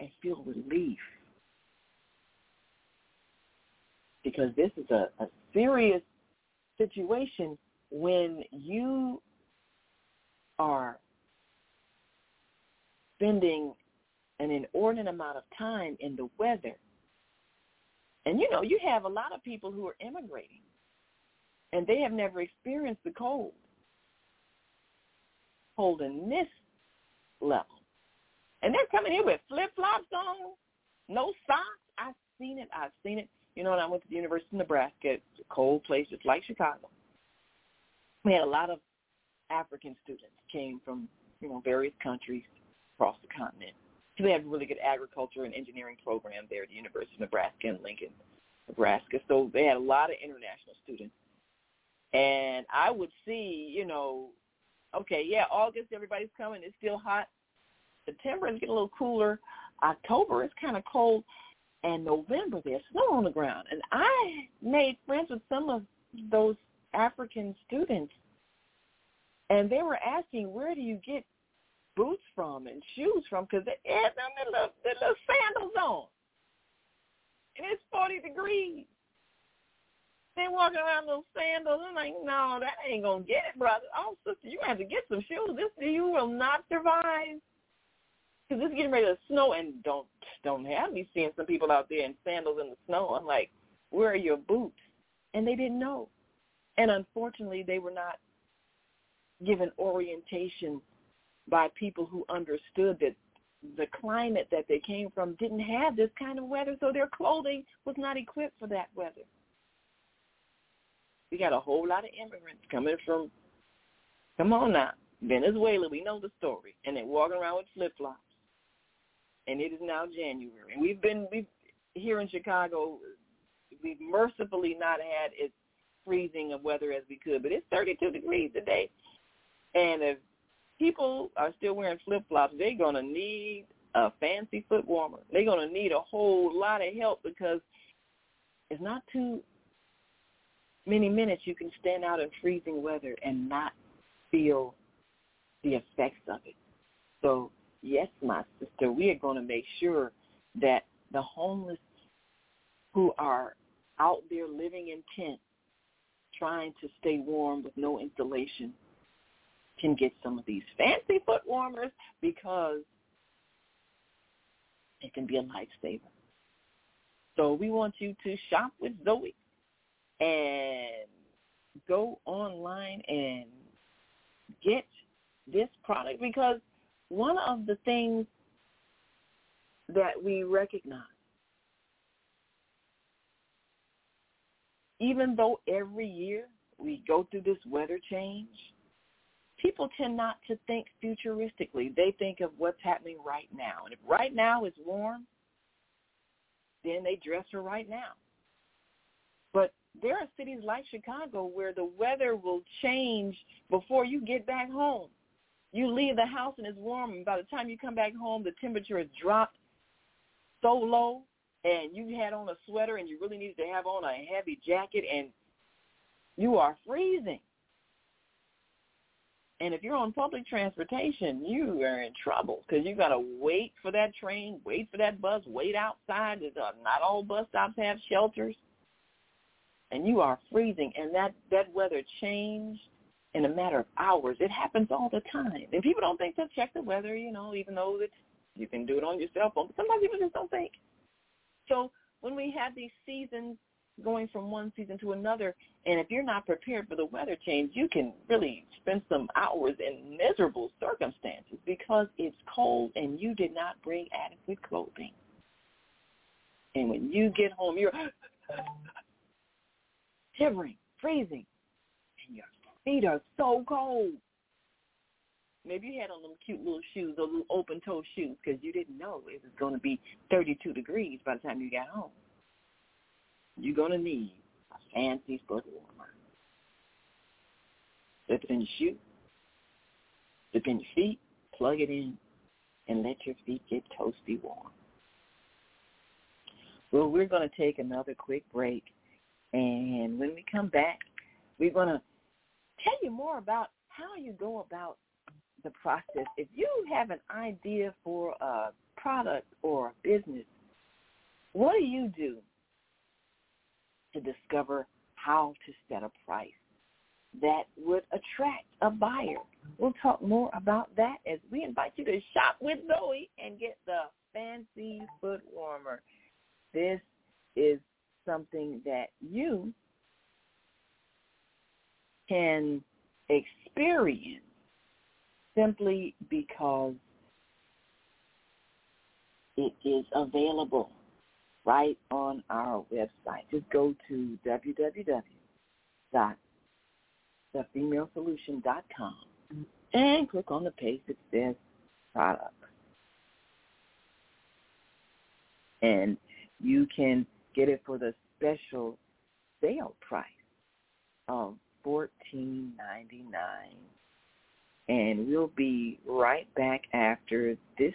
and feel relief. Because this is a, a serious situation when you are spending an inordinate amount of time in the weather. And you know, you have a lot of people who are immigrating and they have never experienced the cold. Holding this level. And they're coming here with flip flops on, no socks. I've seen it. I've seen it. You know, when I went to the University of Nebraska, it's a cold place just like Chicago. We had a lot of African students came from, you know, various countries across the continent. So they have a really good agriculture and engineering program there at the University of Nebraska in Lincoln, Nebraska. So they had a lot of international students. And I would see, you know, okay, yeah, August, everybody's coming. It's still hot. September is getting a little cooler. October is kind of cold. And November, there's snow on the ground. And I made friends with some of those African students. And they were asking, where do you get boots from and shoes from? Because they had them their little, their little sandals on. And it's 40 degrees. They walking around those sandals. I'm like, no, that ain't gonna get it, brother. Oh, sister, you have to get some shoes. This you will not survive. Cause it's getting ready to snow, and don't don't have me seeing some people out there in sandals in the snow. I'm like, where are your boots? And they didn't know. And unfortunately, they were not given orientation by people who understood that the climate that they came from didn't have this kind of weather, so their clothing was not equipped for that weather. We got a whole lot of immigrants coming from, come on now, Venezuela. We know the story, and they're walking around with flip flops. And it is now January, and we've been we here in Chicago. We've mercifully not had as freezing of weather as we could, but it's 32 degrees today. And if people are still wearing flip flops, they're gonna need a fancy foot warmer. They're gonna need a whole lot of help because it's not too many minutes you can stand out in freezing weather and not feel the effects of it. So yes, my sister, we are going to make sure that the homeless who are out there living in tents, trying to stay warm with no insulation, can get some of these fancy foot warmers because it can be a lifesaver. So we want you to shop with Zoe and go online and get this product because one of the things that we recognize, even though every year we go through this weather change, people tend not to think futuristically. They think of what's happening right now. And if right now is warm, then they dress for right now. But there are cities like Chicago where the weather will change before you get back home. You leave the house and it's warm, and by the time you come back home, the temperature has dropped so low, and you had on a sweater, and you really needed to have on a heavy jacket, and you are freezing. And if you're on public transportation, you are in trouble because you got to wait for that train, wait for that bus, wait outside. Uh, not all bus stops have shelters and you are freezing and that that weather changed in a matter of hours. It happens all the time. And people don't think to check the weather, you know, even though that you can do it on your cell phone. But sometimes people just don't think. So when we have these seasons going from one season to another, and if you're not prepared for the weather change, you can really spend some hours in miserable circumstances because it's cold and you did not bring adequate clothing. And when you get home, you're shivering, freezing, and your feet are so cold. Maybe you had on them cute little shoes, those little open toe shoes, because you didn't know it was going to be 32 degrees by the time you got home. You're going to need a fancy foot warmer. Slip it in your shoe, slip in your feet, plug it in, and let your feet get toasty warm. Well, we're going to take another quick break, and when we come back, we're going to tell you more about how you go about the process. If you have an idea for a product or a business, what do you do to discover how to set a price that would attract a buyer? We'll talk more about that as we invite you to shop with Zoe and get the fancy foot warmer. This is something that you can experience simply because it is available right on our website. Just go to www.thefemalesolution.com and click on the page that says products. And you can get it for the special sale price of fourteen ninety nine. And we'll be right back after this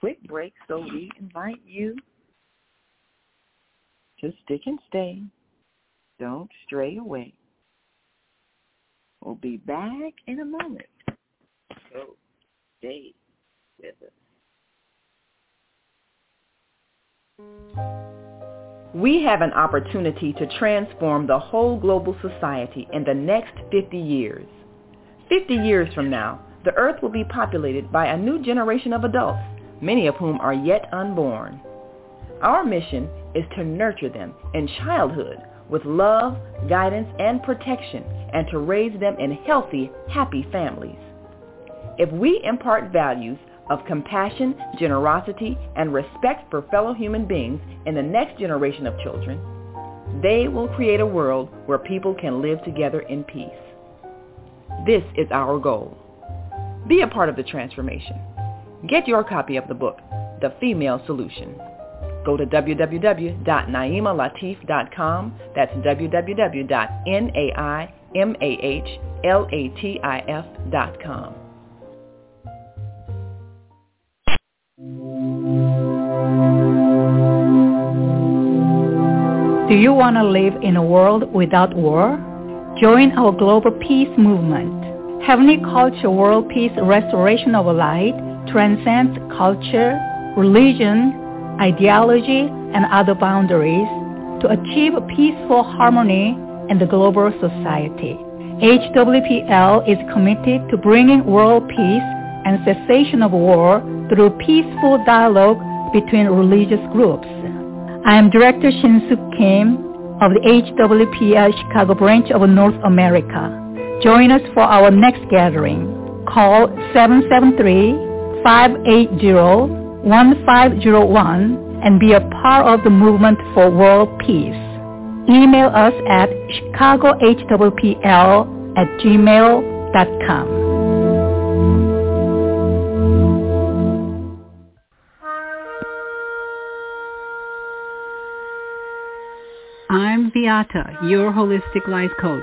quick break. So we invite you to stick and stay. Don't stray away. We'll be back in a moment. So stay with us. We have an opportunity to transform the whole global society in the next 50 years. 50 years from now, the earth will be populated by a new generation of adults, many of whom are yet unborn. Our mission is to nurture them in childhood with love, guidance, and protection, and to raise them in healthy, happy families. If we impart values of compassion, generosity, and respect for fellow human beings in the next generation of children, they will create a world where people can live together in peace. This is our goal. Be a part of the transformation. Get your copy of the book, The Female Solution. Go to www.naimalatif.com. That's www.naimalatif.com. Do you want to live in a world without war? Join our global peace movement. Heavenly Culture World Peace Restoration of Light transcends culture, religion, ideology, and other boundaries to achieve peaceful harmony in the global society. HWPL is committed to bringing world peace and cessation of war through peaceful dialogue between religious groups. I am Director Shin-Suk Kim of the HWPL Chicago branch of North America. Join us for our next gathering. Call 773-580-1501 and be a part of the movement for world peace. Email us at chicagohwpl at gmail.com. I'm Viata, your holistic life coach.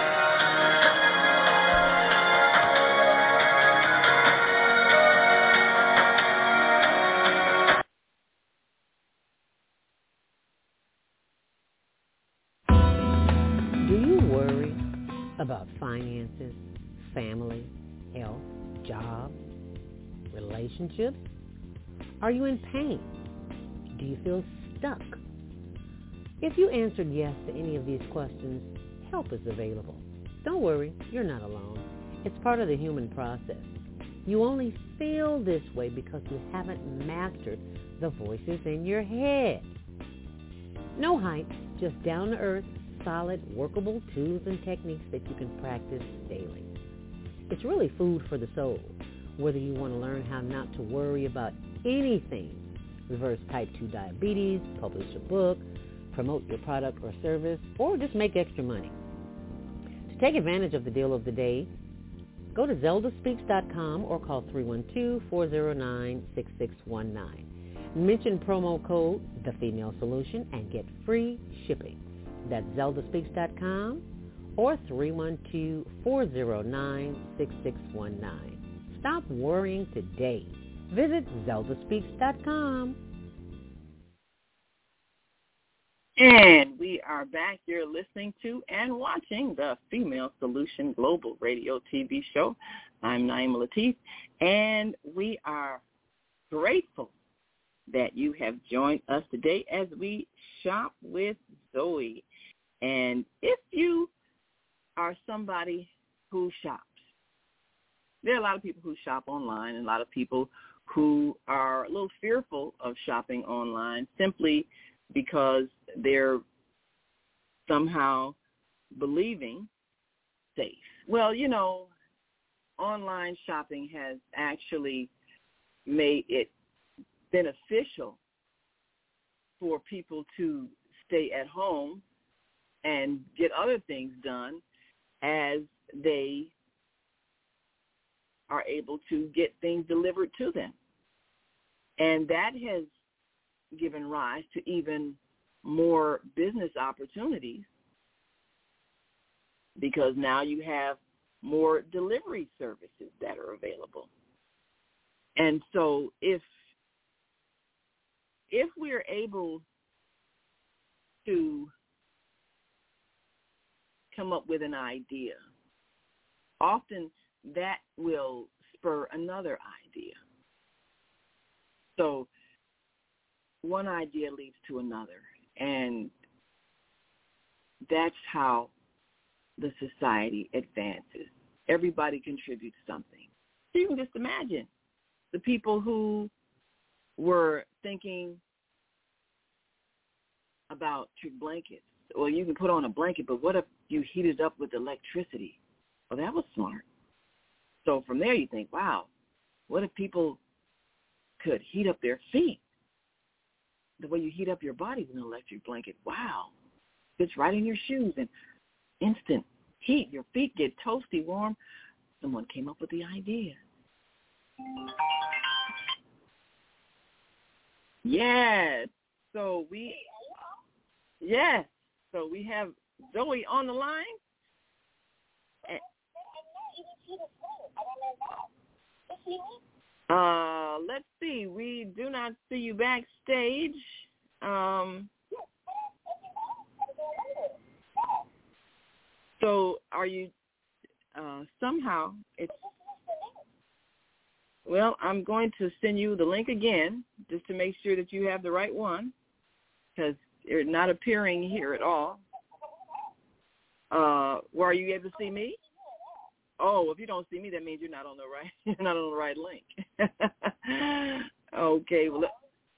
Relationships? Are you in pain? Do you feel stuck? If you answered yes to any of these questions, help is available. Don't worry, you're not alone. It's part of the human process. You only feel this way because you haven't mastered the voices in your head. No hype, just down-to-earth, solid, workable tools and techniques that you can practice daily. It's really food for the soul, whether you want to learn how not to worry about anything, reverse type 2 diabetes, publish a book, promote your product or service, or just make extra money. To take advantage of the deal of the day, go to zeldaspeaks.com or call 312-409-6619. Mention promo code The Female Solution and get free shipping. That's zeldaspeaks.com or 312-409-6619. Stop worrying today. Visit zeldaspeaks.com. And we are back. You're listening to and watching the Female Solution Global Radio TV show. I'm Naima Latif, and we are grateful that you have joined us today as we shop with Zoe. And if you are somebody who shops, there are a lot of people who shop online and a lot of people who are a little fearful of shopping online simply because they're somehow believing safe. Well, you know, online shopping has actually made it beneficial for people to stay at home and get other things done as they are able to get things delivered to them. And that has given rise to even more business opportunities because now you have more delivery services that are available. And so if if we're able to come up with an idea, often that will spur another idea. So one idea leads to another, and that's how the society advances. Everybody contributes something. So you can just imagine the people who were thinking about your blankets. Well, you can put on a blanket, but what if you heat it up with electricity? Well, that was smart. So from there you think, wow, what if people could heat up their feet the way you heat up your body with an electric blanket? Wow. Fits right in your shoes and instant heat. Your feet get toasty warm. Someone came up with the idea. Yes. So we Yes. So we have Zoe on the line. Uh, let's see. We do not see you backstage. Um, so are you uh, somehow it's well, I'm going to send you the link again just to make sure that you have the right one because you're not appearing here at all. Uh, where are you able to see me? Oh, if you don't see me, that means you're not on the right. You're not on the right link. okay. Well, let,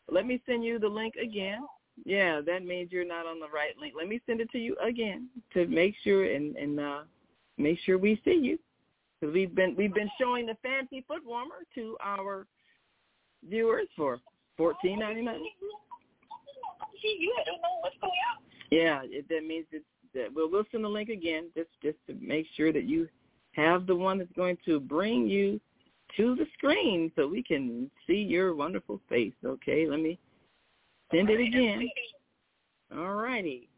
let me send you the link again. Yeah, that means you're not on the right link. Let me send it to you again to make sure and and uh, make sure we see you because we've been we've been showing the fancy foot warmer to our viewers for fourteen ninety nine. You don't know what's going on. Yeah, it, that means it's that we'll we'll send the link again just just to make sure that you have the one that's going to bring you to the screen so we can see your wonderful face. Okay, let me send it again. All righty.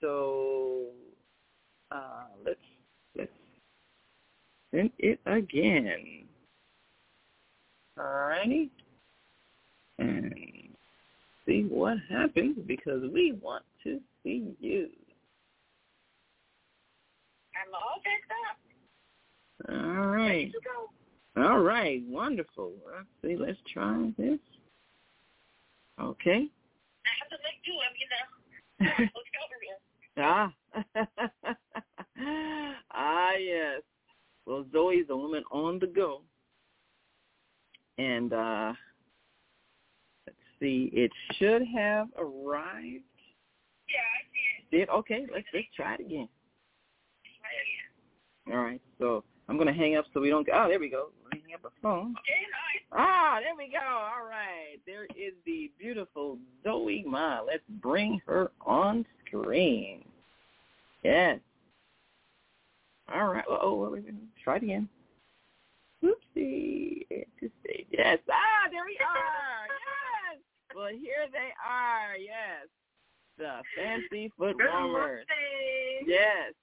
So uh, let's let's send it again. All righty. And see what happens because we want to see you. I'm All right. All right. Wonderful. Let's see. Let's try this. Okay. I have to make do. ah. I'm, you know. ah, yes. Well, Zoe's a woman on the go. And uh let's see, it should have arrived. Yeah, I did. Did okay, let's let's try it again. Try it again. All right. So I'm gonna hang up so we don't go. oh there we go. Let me hang up the phone. Okay, nice. Ah, there we go. All right. There is the beautiful Zoe Ma. Let's bring her on screen. Yes. All right. Oh, try it again. Anticipate. Yes. Ah, there we are. Yes. Well, here they are. Yes. The fancy foot warmers. Yes.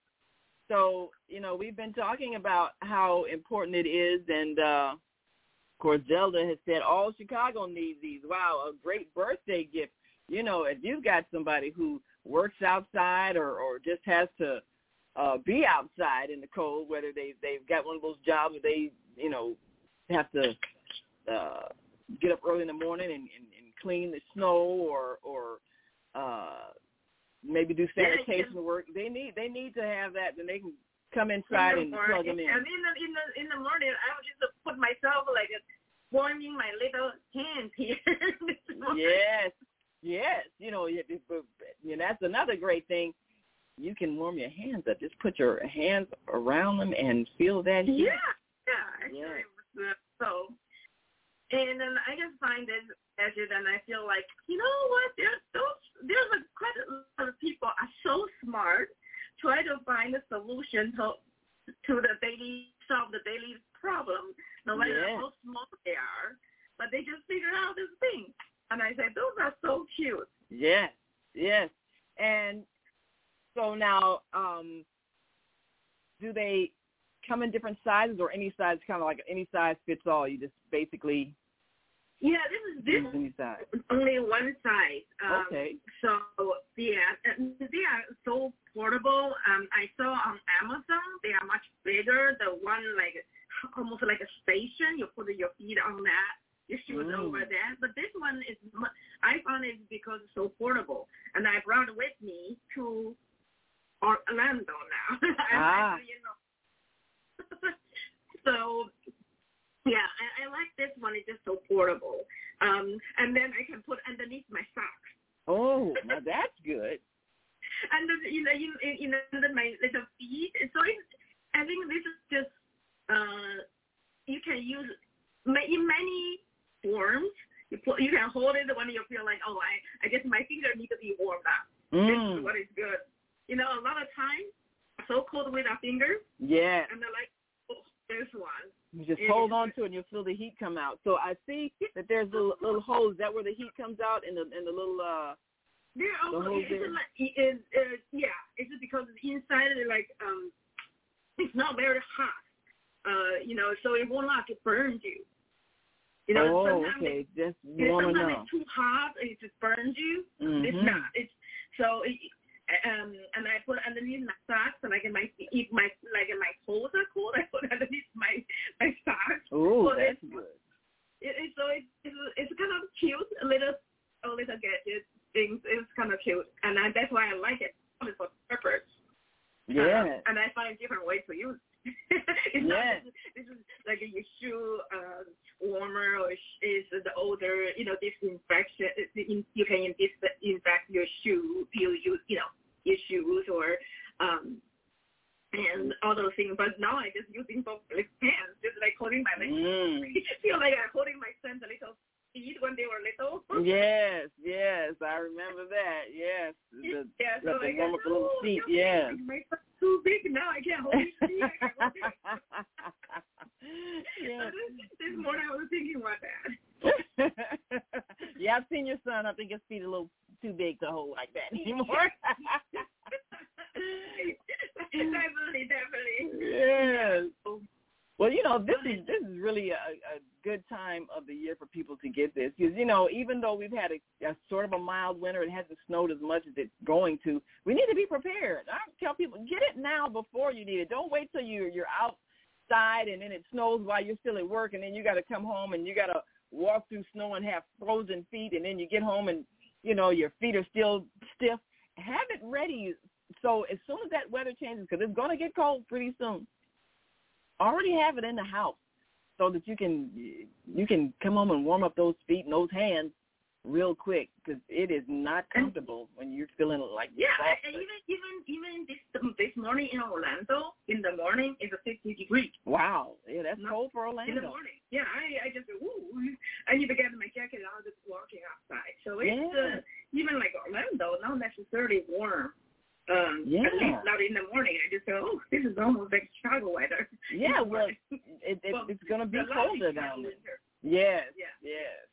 So, you know, we've been talking about how important it is and uh of course Zelda has said all Chicago needs these. Wow, a great birthday gift. You know, if you've got somebody who works outside or, or just has to uh be outside in the cold, whether they they've got one of those jobs where they, you know, have to uh get up early in the morning and, and, and clean the snow or or uh maybe do sanitation work. They need they need to have that then they can come inside and plug them in. And in the in the in the morning, I would just put myself like warming my little hands here. Yes, yes. You know, you, but- you know, that's another great thing. You can warm your hands up. Just put your hands around them and feel that heat. Yeah, yeah. Yeah. so. And then I just find it gadget, and I feel like you know what? There's those there's a quite a lot of people are so smart, try to find a solution to to the daily solve the daily problem, no matter Yeah. how small they are. But they just figure out this thing, and I say those are so cute. Yes, yes. And so now, um, do they come in different sizes or any size, kind of like any size fits all? You just basically Yeah, this is this size. is only one size. Um, Okay. So yeah, they are so portable. Um, I saw on Amazon they are much bigger. The one like almost like a station. You put your feet on that. Your shoes Mm. over that. But this one is I found it because it's so portable, and I brought it with me to Orlando now. Ah. actually, you know. so yeah, I, I like this one. It's just so portable. Um, and then I can put underneath my socks. Oh, now that's good. And then, you know, you, you know, under my little feet. So it's, I think this is just uh, you can use in many forms. You put, you can hold it when you feel like, oh, I, I guess my finger need to be warmed up. This is Mm. what is good. You know, a lot of times, so cold with our fingers, Yeah. and they're like, oh, this one. You just hold on to it and you'll feel the heat come out. So I see that there's little, little holes. Is that where the heat comes out in the in the little uh They're The also whole it's thing. like it, uh, yeah, it's just because inside it like um it's not very hot. Uh, you know, so it will not burn you. You know, Oh, sometimes okay. Just It, you know, sometimes it's too hot, and it just burns you. It's Mhm. not. It's so it, um and I put underneath my socks and like in my if my like in my toes are cold, I put underneath my my socks. Oh, So that's it's- good. It, it's so it, it's it's kind of cute, a little a little gadget things. It's kind of cute, and I, that's why I like it. It's for purpose. Yeah. Um, and I find different ways to use. it. it's Yes. not this is like a shoe uh, warmer or sh- is the older you know disinfection. You can disinfect your shoe. You use you know shoes or um and all those things. But now I just using both like hands, just like holding my legs. Mm. feel like I'm holding my son's little feet when they were little. Yes, yes, I remember that. Yes, the, yeah, so warm guess, up a little know, Yeah. My too big now. I can't hold his feet. I can't hold him. yeah. This, this morning I was thinking about that. yeah, I've seen your son. I think his feet are a little too big to hold like that anymore. definitely, definitely. yes. Well, you know, this is this is really a, a good time of the year for people to get this because you know, even though we've had a, a sort of a mild winter, it hasn't snowed as much as it's going to. We need to be prepared. I tell people, get it now before you need it. Don't wait till you're you're outside and then it snows while you're still at work and then you got to come home and you got to walk through snow and have frozen feet and then you get home and you know your feet are still stiff have it ready so as soon as that weather changes because it's going to get cold pretty soon already have it in the house so that you can you can come home and warm up those feet and those hands real quick because it is not comfortable when you're feeling like yeah. And even even even this this morning in Orlando, in the morning it's a 50 degree Wow, yeah, that's not, cold for Orlando. In the morning, yeah. I I just ooh, I need to get my jacket out just walking outside. So it's yeah. uh, even like Orlando, not necessarily warm. Um, yeah. At least not in the morning. I just go, oh, this is almost like Chicago weather. Yeah, well, it, it, well, it's going to be colder down there. Yes, yeah. yes.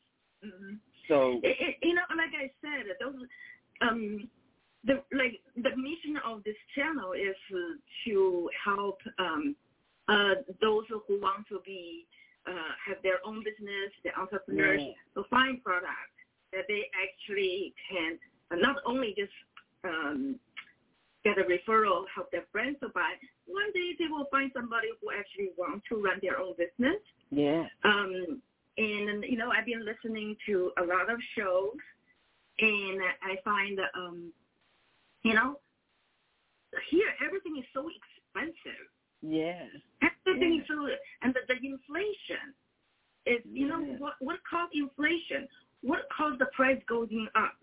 Mm-hmm. So it, it, you know, like I said, those um, the like the mission of this channel is to help um, uh, those who want to be uh, have their own business, the entrepreneurs, yeah. to find products that they actually can not only just um, get a referral, help their friends to buy. One day they will find somebody who actually wants to run their own business. Yeah. Um, and you know, I've been listening to a lot of shows, and I find that um, you know, here everything is so expensive. Yes. Everything yeah. is so, and the, the inflation is, you yeah. know, what what caused inflation? What caused the price going up?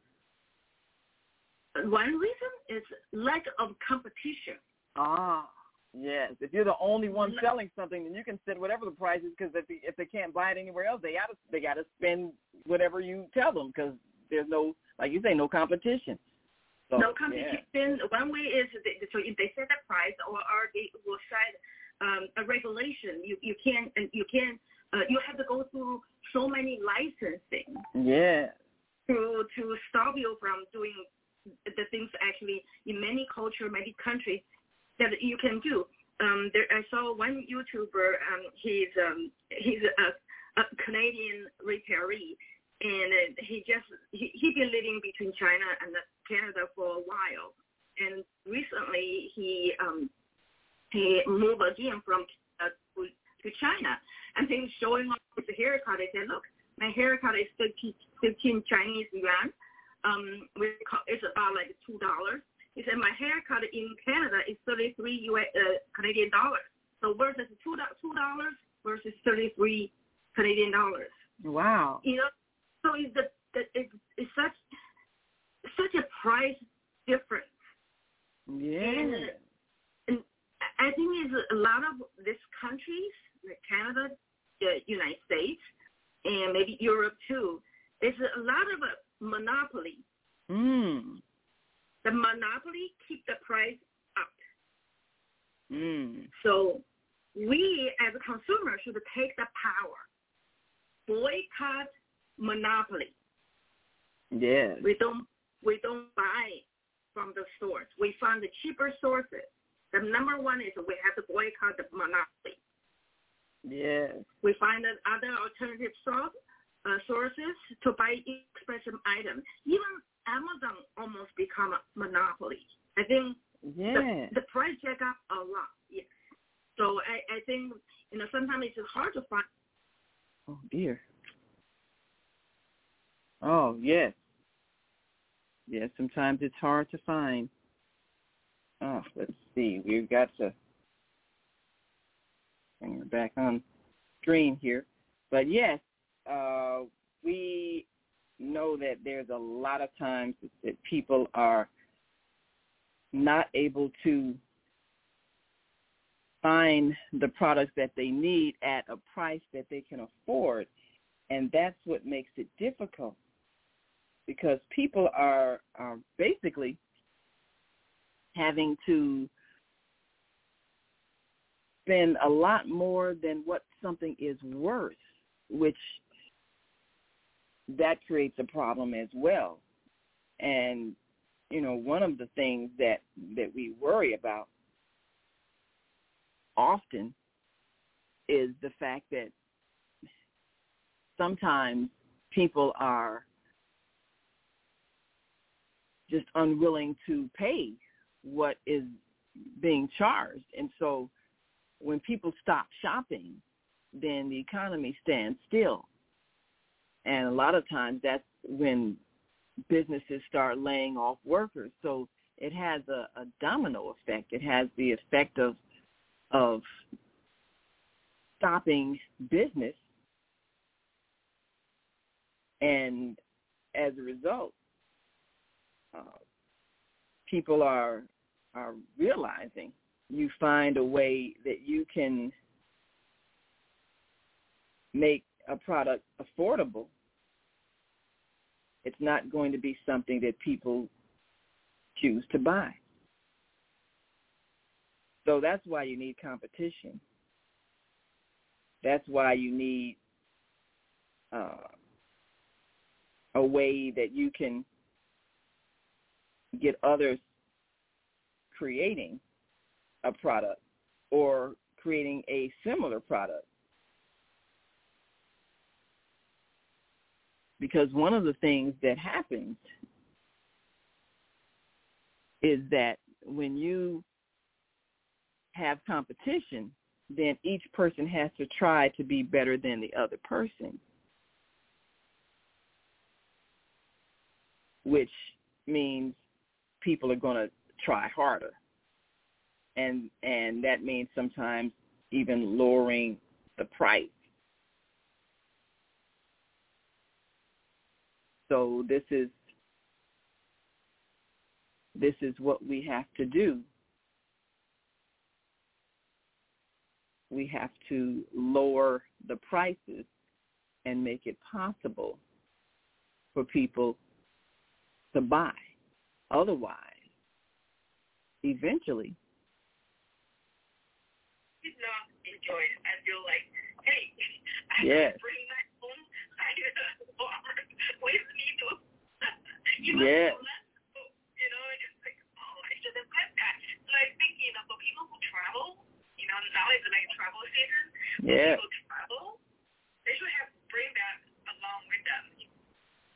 One reason is lack of competition. Ah, yes. If you're the only one selling something, then you can set whatever the price is because if they, if they can't buy it anywhere else, they got to they got to spend whatever you tell them because there's no, like you say, no competition. So, no competition. Yeah. One way is they, so if they set the price, or, or they will set um, a regulation. You you can't you can't uh, you have to go through so many licensing. Yeah. To to stop you from doing the things actually in many culture, many countries that you can do. Um, there, I saw one YouTuber. Um, he's um, he's a, a Canadian retiree, and uh, he just he he been living between China and Canada for a while, and recently he um, he moved again from uh, to, China, and he's showing off his haircut. He said, "Look, my haircut is 15, 15 Chinese yuan." Um, it's about like two dollars. He said my haircut in Canada is thirty three US uh, Canadian dollars. So versus two two dollars versus thirty three Canadian dollars. Wow. You know, so it's the, the it's, it's such such a price difference. Yeah. And, and I think it's a lot of these countries, like Canada, the United States, and maybe Europe too. There's a lot of monopoly. Mm. The monopoly keep the price up. Mm. So we as a consumer should take the power. Boycott monopoly. Yeah. We don't we don't buy from the stores. We find the cheaper sources. The number one is we have to boycott the monopoly. Yes. We find that other alternative sources uh, sources to buy expensive items. Even Amazon almost become a monopoly. I think yeah. the, the price jack up a lot. Yes. So I, I think you know sometimes it's hard to find. Oh dear. Oh yes. Yes, sometimes it's hard to find. Oh, let's see. We've got to bring her back on screen here. But yes, uh, we know that there's a lot of times that people are not able to find the products that they need at a price that they can afford. And that's what makes it difficult because people are, are basically having to spend a lot more than what something is worth, which that creates a problem as well. And you know, one of the things that that we worry about often is the fact that sometimes people are just unwilling to pay what is being charged. And so when people stop shopping, then the economy stands still. And a lot of times that's when businesses start laying off workers. So it has a, a domino effect. It has the effect of of stopping business and as a result uh, people are are realizing you find a way that you can make a product affordable it's not going to be something that people choose to buy so that's why you need competition that's why you need uh, a way that you can get others creating a product or creating a similar product. Because one of the things that happens is that when you have competition, then each person has to try to be better than the other person. Which means people are going to try harder. And and that means sometimes even lowering the price. So this is this is what we have to do we have to lower the prices and make it possible for people to buy. Otherwise, eventually, did not enjoy it. I feel like, hey, I yes. bring my own side of the farmer with me to, you know, yes. you know, it's like, oh, I should have that. So I think, you know, for people who travel, you know, now it's like travel season. Yeah. People travel, they should have bring that along with them.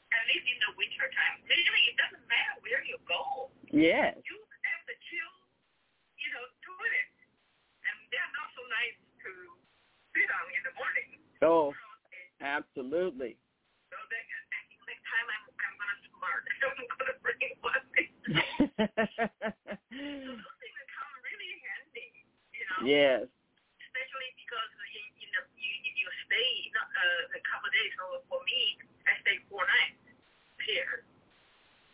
At least in the winter time. Really, it doesn't matter where you go. Yes. You have to chill, you know, do it. And they're not so nice to sit on in the morning. Oh, absolutely. So that, next time I'm, I'm going to smart. I'm going to bring one. so those things come really handy, you know. Yes. especially because you, you know you if you stay uh, a couple of days. So for me, I stay four nights here.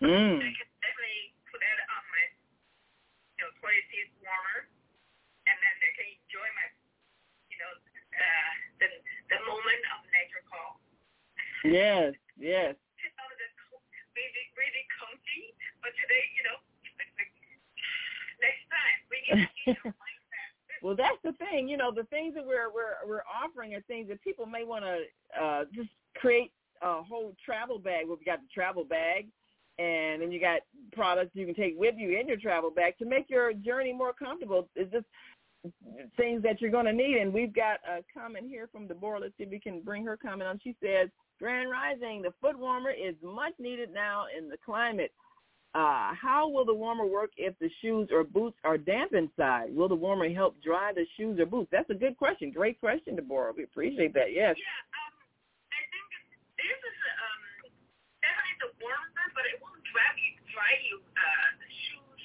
Mm. I can definitely put that on my you know toilet seat warmer, and then I can enjoy my you know uh, the the moment of nature call. Yes, yes. But today you know next time we. Well, that's the thing. You know, the things that we're we're we're offering are things that people may want to uh, just create a whole travel bag. Well, we got the travel bag, and then you got products you can take with you in your travel bag to make your journey more comfortable. It's just things that you're going to need. And we've got a comment here from Deborah. Let's see if we can bring her comment on. She says, Grand Rising, the foot warmer is much needed now in the climate. Uh, how will the warmer work if the shoes or boots are damp inside? Will the warmer help dry the shoes or boots? That's a good question. Great question, Deborah. We appreciate that. Yes. Yeah, um, I think this is um, definitely the warmer, but it won't dry you, dry you uh, shoes,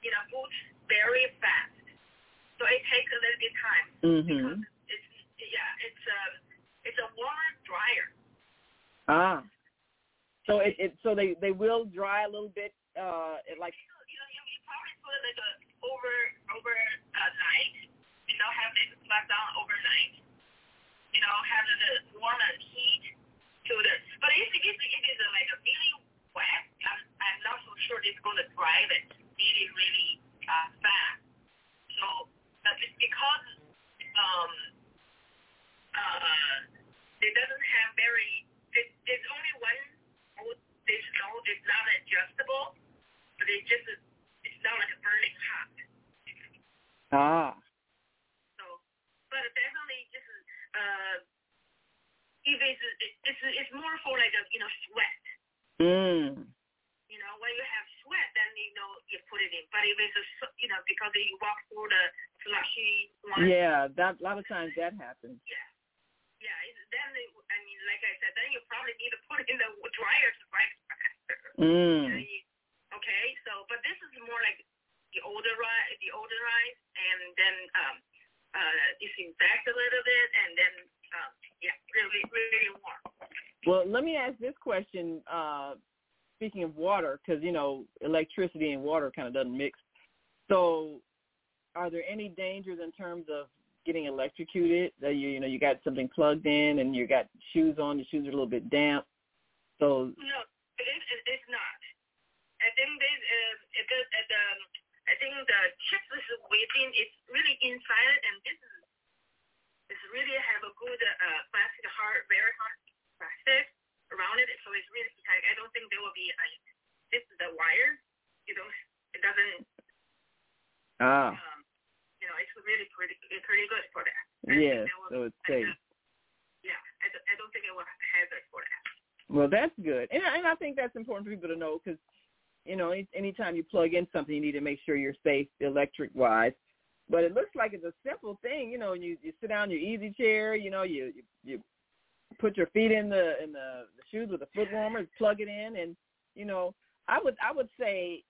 you know, boots very fast. So it takes a little bit of time Mm-hmm. because it's yeah, it's um, it's a warmer dryer. Ah. So it, it so they they will dry a little bit uh like You you you probably put like a over over uh, night. You know, have it left down overnight. You know, have the warm and heat to the. But if it is if it is uh, like a really wet, I'm, I'm not so sure it's going to dry it really really uh, fast. So, but it's because um uh it doesn't have very. It, it's only one This node is not adjustable, but it just it's not like a burning hot. ah. So, but definitely just uh, if it's it's it's more for like a you know sweat. Mm. You know when you have sweat, then you know you put it in. But if it's a, you know because you walk through the slushy one. Yeah, that a lot of times that happens. Yeah. Yeah. Then it, I mean, like I said, then you probably need to put it in the dryer to dry it faster. Mm. Okay, so but this is more like the older the older and then um, uh, disinfect a little bit, and then um, yeah, really, really warm. Well, let me ask this question. Uh, speaking of water, because you know electricity and water kind of doesn't mix. So, are there any dangers in terms of getting electrocuted? That you you know you got something plugged in and you got shoes on. The shoes are a little bit damp. So No, it is. It, it's not. I think this. Uh, it is. It, um, I think the chips is within. It's really inside, and this is. It's really have a good uh, plastic hard, very hard plastic around it, so it's really tight. I don't think there will be. A, this is the wire. You know, it doesn't. ah you know, it's really pretty. Pretty good for that. yeah, will- so it's safe. Yeah, I, don't- I don't think it will hazard for that. Well, that's good, and I- and I think that's important for people to know because you know any, anytime you plug in something, you need to make sure you're safe electric wise. But it looks like it's a simple thing, you know. You you sit down in your easy chair, you know, you you, you put your feet in the in the, the shoes with the foot warmers, plug it in, and you know, I would I would say,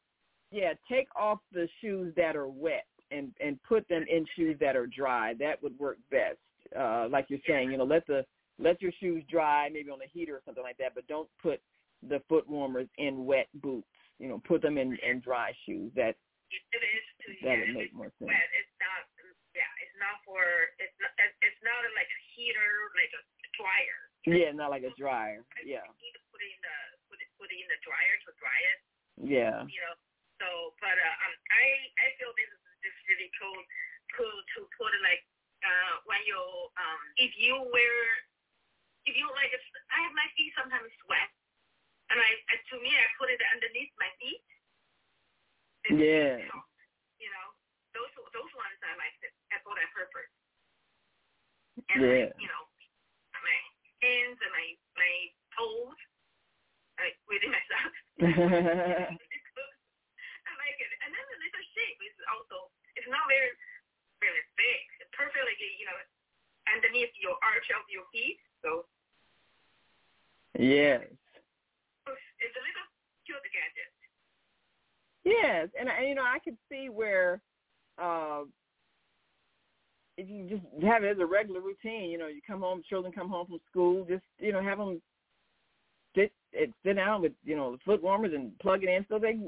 yeah, take off the shoes that are wet and and put them in shoes that are dry. That would work best. Uh, like you're saying, you know, let the let your shoes dry, maybe on a heater or something like that, but don't put the foot warmers in wet boots. You know, put them in in dry shoes. That It, is to that yeah, would make more sense. wet. It's not. Yeah, it's not for. It's not. It's not like a heater, like a dryer. Yeah, not like a dryer. Yeah, You need to put it in the put it put it in the dryer to dry it. yeah, You know. So, but uh, um, I I feel this is really cool cool to put it like uh when you um if you wear if you like I have my feet sometimes sweat and I, I to me I put it underneath my feet. It's Yeah. You know, those those ones I like for that purpose. And Yeah. like, you know, my hands and my my toes, like within myself. I like it. And then the little shape is also it's not very very big. It's perfectly you know underneath your arch of your feet. So yes, it's a little cute gadget. yes, and you know I could see where. Uh, if you just have it as a regular routine, you know, you come home, children come home from school, just you know, have them sit sit down with you know the foot warmers and plug it in so they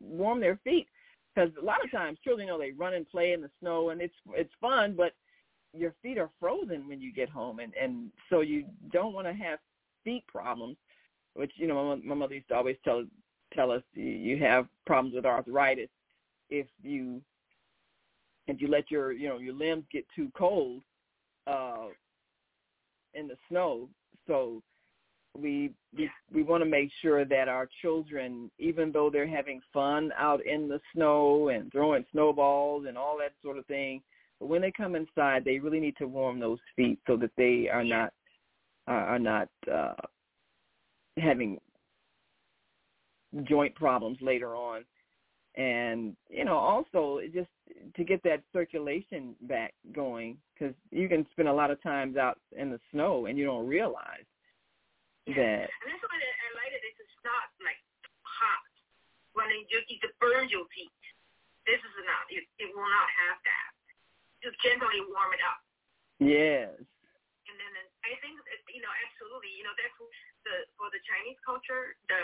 warm their feet. Because a lot of times children, know, they run and play in the snow and it's it's fun, but your feet are frozen when you get home, and and so you don't want to have feet problems. Which you know, my, my mother used to always tell tell us you, you have problems with arthritis if you if you let your you know your limbs get too cold uh in the snow so we we we want to make sure that our children even though they're having fun out in the snow and throwing snowballs and all that sort of thing but when they come inside they really need to warm those feet so that they are not are are not uh having joint problems later on. And you know also just to get that circulation back going because you can spend a lot of times out in the snow and you don't realize that And that's why I like it. It's not like hot when it just it burns your feet. This is not. It, it will not have that. Just gently warm it up. yes And then then I think that, you know absolutely you know that's the for the Chinese culture the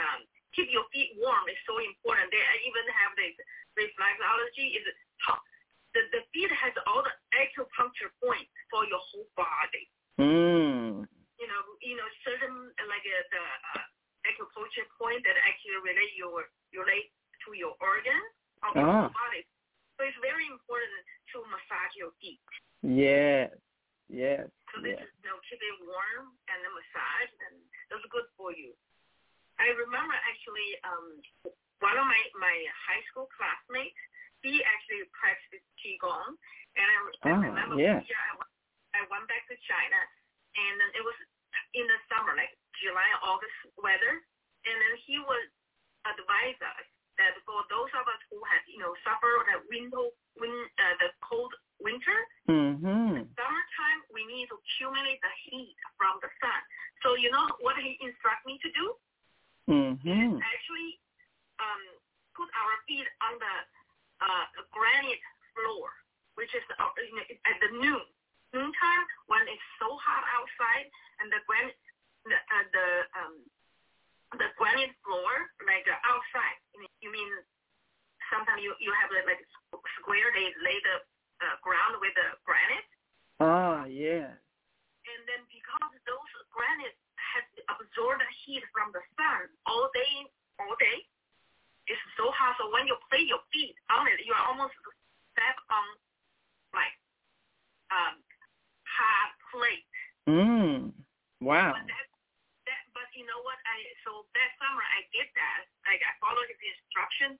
um, keep your feet warm is so important. They even have this reflexology is top. The the feet has all the acupuncture points for your whole body. mm. You know, you know, certain like uh, the uh, acupuncture point that actually relate your relate to your organ of your Ah. body. So it's very important to massage your feet. yes yes So this yes is you know, keep it warm and then massage, and that's good for you. I remember actually um, one of my my high school classmates. He actually practiced qigong, and I, I Ah, remember yeah. I went, I went back to China, and then it was in the summer, like July, August weather, and then he would advise us that for those of us who have, you know, the window, win, uh, the cold winter. Mm-hmm. Summertime, we need to accumulate the heat from the sun. So you know what he instruct me to do? Mm-hmm. Actually, um, put our feet on the uh, granite floor, which is uh, at the noon noontime when it's so hot outside and the granite the uh, the um the granite floor like uh, outside. You mean sometimes you you have like square they lay the uh, ground with the granite. Ah, yeah. And then because those granite has absorbed the heat from the sun all day, all day, it's so hot. So when you place your feet on it, you are almost step on like um hot plate. Mm. Wow. But, that, that, but you know what? I so that summer I did that. Like I followed his instructions,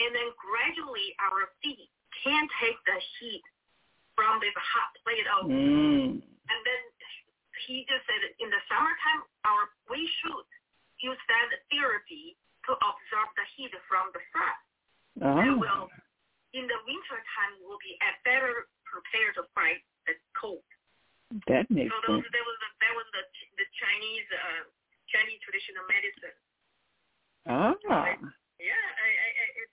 and then gradually our feet can take the heat from this hot plate of. Mm. And then he just said in the summertime, our we should use that therapy to absorb the heat from the sun. Oh. And will in the winter time will be at better prepared to fight the cold. That makes so those, sense. that was the, that was the the Chinese uh, Chinese traditional medicine. Ah. Yeah, I, I, I it,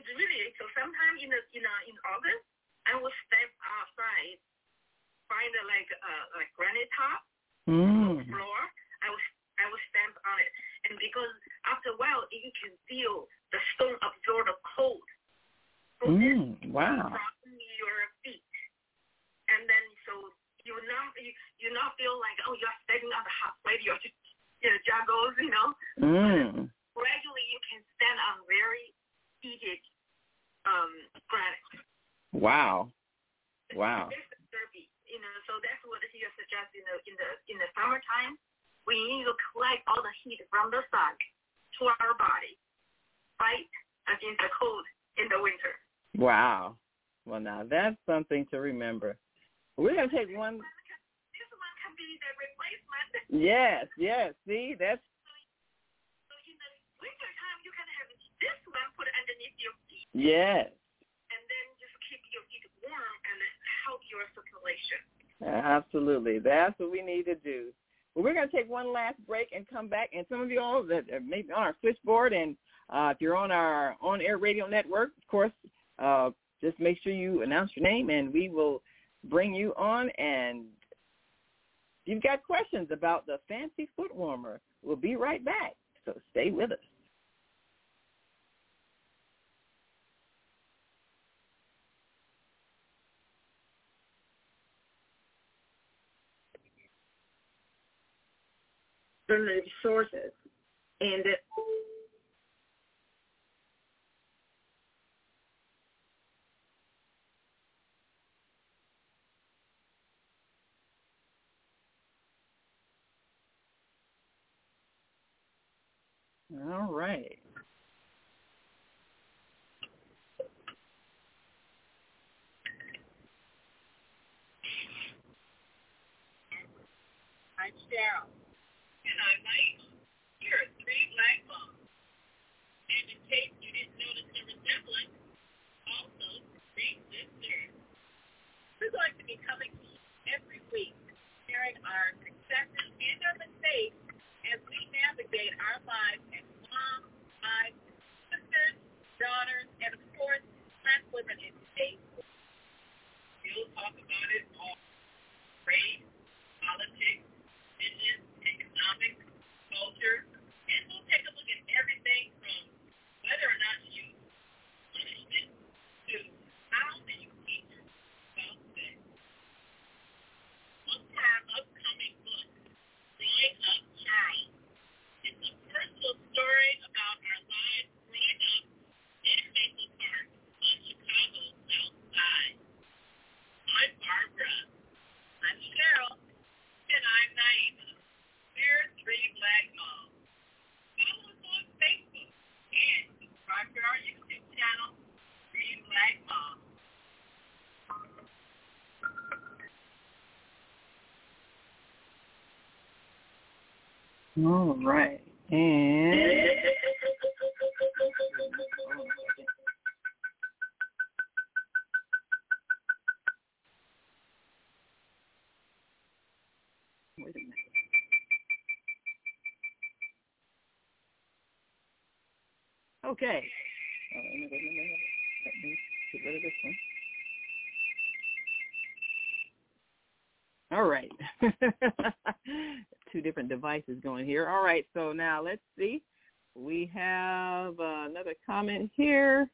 it's really so. Sometime in the in uh, in August, I will step outside, find a, like uh, like granite top Mm. floor. I will I will stamp on it, and because after a while you can feel the stone absorb the cold. So Mm. Wow. from your feet, and then so you not you, you not feel like oh you're standing on the hot plate, you're just you know juggles, you know. Mm. Gradually you can stand on very heated um granite. Wow. Wow. It's derby, you know. So that's what he suggests in the in the in the summertime. We need to collect all the heat from the sun to our body, fight against the cold in the winter. Wow. Well, now that's something to remember. We're gonna take one. This one can be the replacement. Yes, yes. See, that's So in the winter time, you can have this one put underneath your feet, yes. and then just keep your feet warm and help your circulation. Absolutely. That's what we need to do. Well, we're going to take one last break and come back. And some of you all that are maybe on our switchboard and uh, if you're on our on-air radio network, of course, uh, just make sure you announce your name and we will bring you on. And you've got questions about the fancy foot warmer, we'll be right back. So stay with us. Sources, and it, All right. I'm Cheryl. and I'm Mike. Here are three black moms. And in case you didn't notice the resemblance, also three sisters. We're going to be coming to you every week, sharing our successes and our mistakes as we navigate our lives as moms, wives, sisters, daughters, and of course, black women in today's world. We'll talk about it all. Race, politics, business, economics, culture, and we'll take a look at everything from whether or not you punishment to how do you teach about sex. Look for our upcoming book, Growing Up Charles. It's a personal story about our lives growing up in Maple Park on Chicago's South Side. I'm Barbara. I'm Cheryl. And I'm Naima. We're black moms. Follow us on Facebook and subscribe to our YouTube channel, Three Black Moms. All right. And oh. Okay. Oh, let me get rid of this one. All right. Two different devices going here. All right, so now let's see. We have uh, another comment here.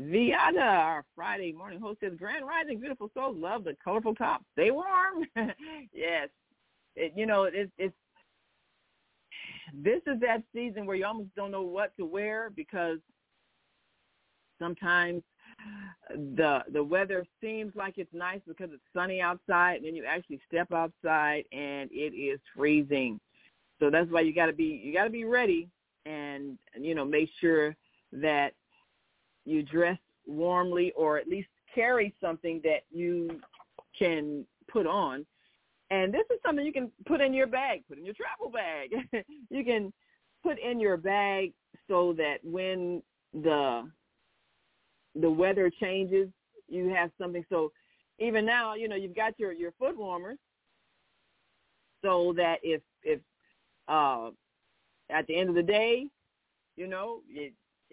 Viada, our Friday morning host says, Grand Rising, beautiful souls, love the colorful top. Stay warm. yes. It, you know, it, it's this is that season where you almost don't know what to wear because sometimes the the weather seems like it's nice because it's sunny outside and then you actually step outside and it is freezing. So that's why you got to be you got to be ready and you know make sure that you dress warmly or at least carry something that you can put on and this is something you can put in your bag put in your travel bag you can put in your bag so that when the the weather changes, you have something. So even now, you know, you've got your your foot warmers, so that if if uh, at the end of the day, you know, you,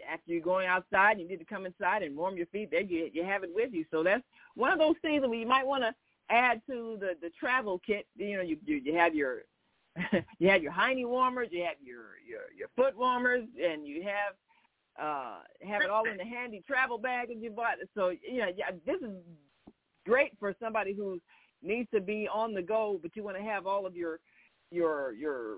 after you're going outside, you need to come inside and warm your feet. There you you have it with you. So that's one of those things that we might want to add to the the travel kit. You know, you you, you have your you have your hiney warmers, you have your your your foot warmers, and you have uh, have it all in the handy travel bag that you bought. So you know, yeah, this is great for somebody who needs to be on the go, but you want to have all of your your your,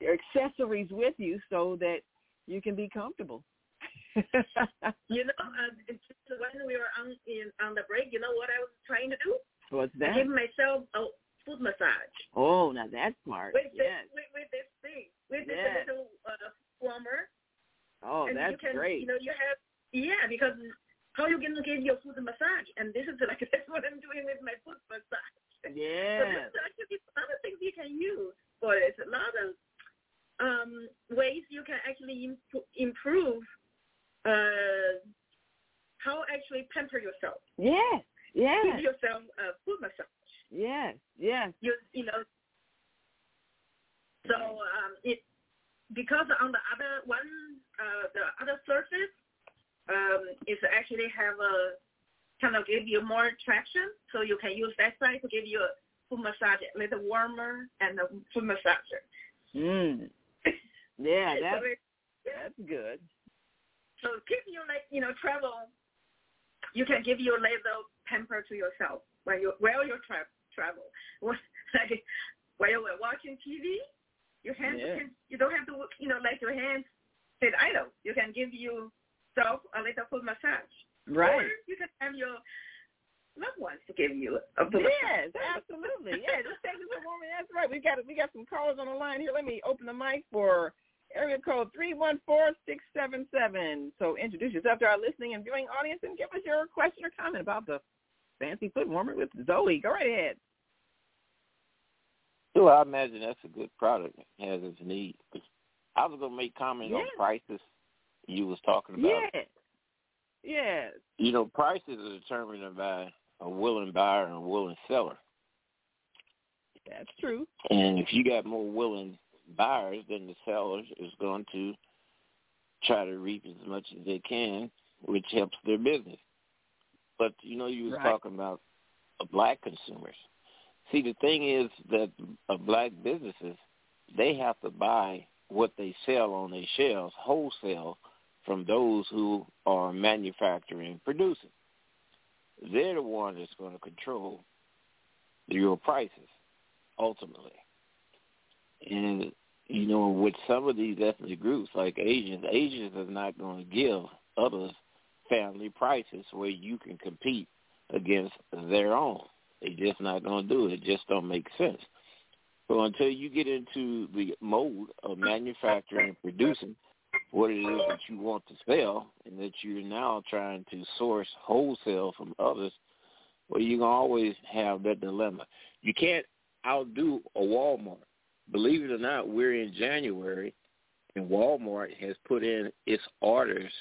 your accessories with you so that you can be comfortable. you know, uh, when we were on in, on the break, you know what I was trying to do? What's that? Give myself a foot massage. Oh, now that's smart. With yes. this, with, with this thing, with yes. this little uh, warmer Oh, and that's you can, great. You know, you have yeah, because how you to get your foot massage? And this is like that's what I'm doing with my foot massage. Yeah. So there's actually other things you can use for it. A lot of um, ways you can actually imp- improve uh, how actually pamper yourself. Yes. Yes. Give yourself a foot massage. Yes. Yes. You you know. So um, it because on the other one, uh, the other surface um, is actually have a kind of give you more traction, so you can use that side to give you a foot massage, a little warmer and a foot massager. Mm. Yeah, that's so it, that's good. So give you like you know travel, you can give you a little pamper to yourself when you while you tra- travel. like while you're watching TV, your hands Yeah. can you don't have to you know let your hands sit idle. You can give yourself a little foot massage. Right. Or you can have your loved ones to give you a foot Yes, massage. absolutely. Yeah, just take this a woman. That's right. We got we got some callers on the line here. Let me open the mic for area code three one four six seven seven. So introduce yourself to our listening and viewing audience and give us your question or comment about the fancy foot warmer with Zoe. Go right ahead. Well, I imagine that's a good product. It has its need. I was gonna make comment on prices. You was talking about. Yes. Yes. You know, prices are determined by a willing buyer and a willing seller. That's true. And if you got more willing buyers, then the sellers is going to try to reap as much as they can, which helps their business. But you know, you was Right. talking about uh, black consumers. See, the thing is that uh, black businesses they have to buy what they sell on their shelves wholesale from those who are manufacturing and producing. They're the one that's going to control your prices ultimately. And you know, with some of these ethnic groups like Asians, Asians are not going to give others family prices where you can compete against their own. They're just not going to do it. It just don't make sense. So until you get into the mode of manufacturing and producing what it is that you want to sell and that you're now trying to source wholesale from others, well, you can always have that dilemma. You can't outdo a Walmart. Believe it or not, we're in January, and Walmart has put in its orders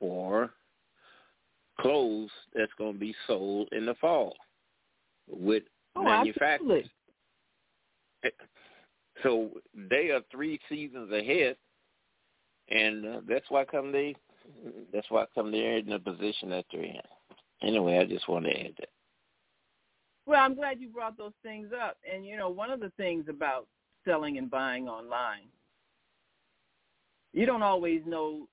for clothes that's going to be sold in the fall with Oh, manufacturers. absolutely. So they are three seasons ahead, and uh, that's why come they that's why come there in the position that they're in. Anyway, I just want to add that. Well, I'm glad you brought those things up. And you know, one of the things about selling and buying online, you don't always know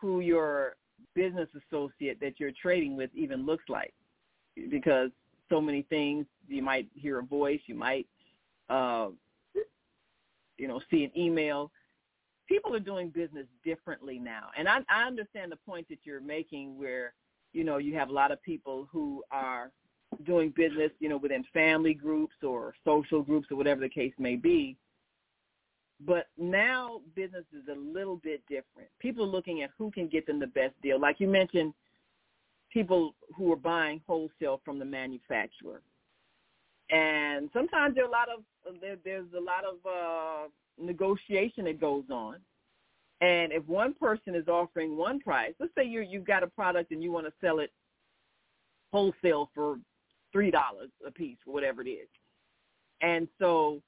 who your business associate that you're trading with even looks like? Because so many things you might hear a voice you might uh you know see an email. People are doing business differently now. And i i understand the point that you're making where you know you have a lot of people who are doing business you know within family groups or social groups or whatever the case may be but now business is a little bit different. People are looking at who can get them the best deal. Like you mentioned, people who are buying wholesale from the manufacturer. And sometimes there are a lot of there, there's a lot of uh, negotiation that goes on. And if one person is offering one price, let's say you you've got a product and you want to sell it wholesale for three dollars a piece, whatever it is, and so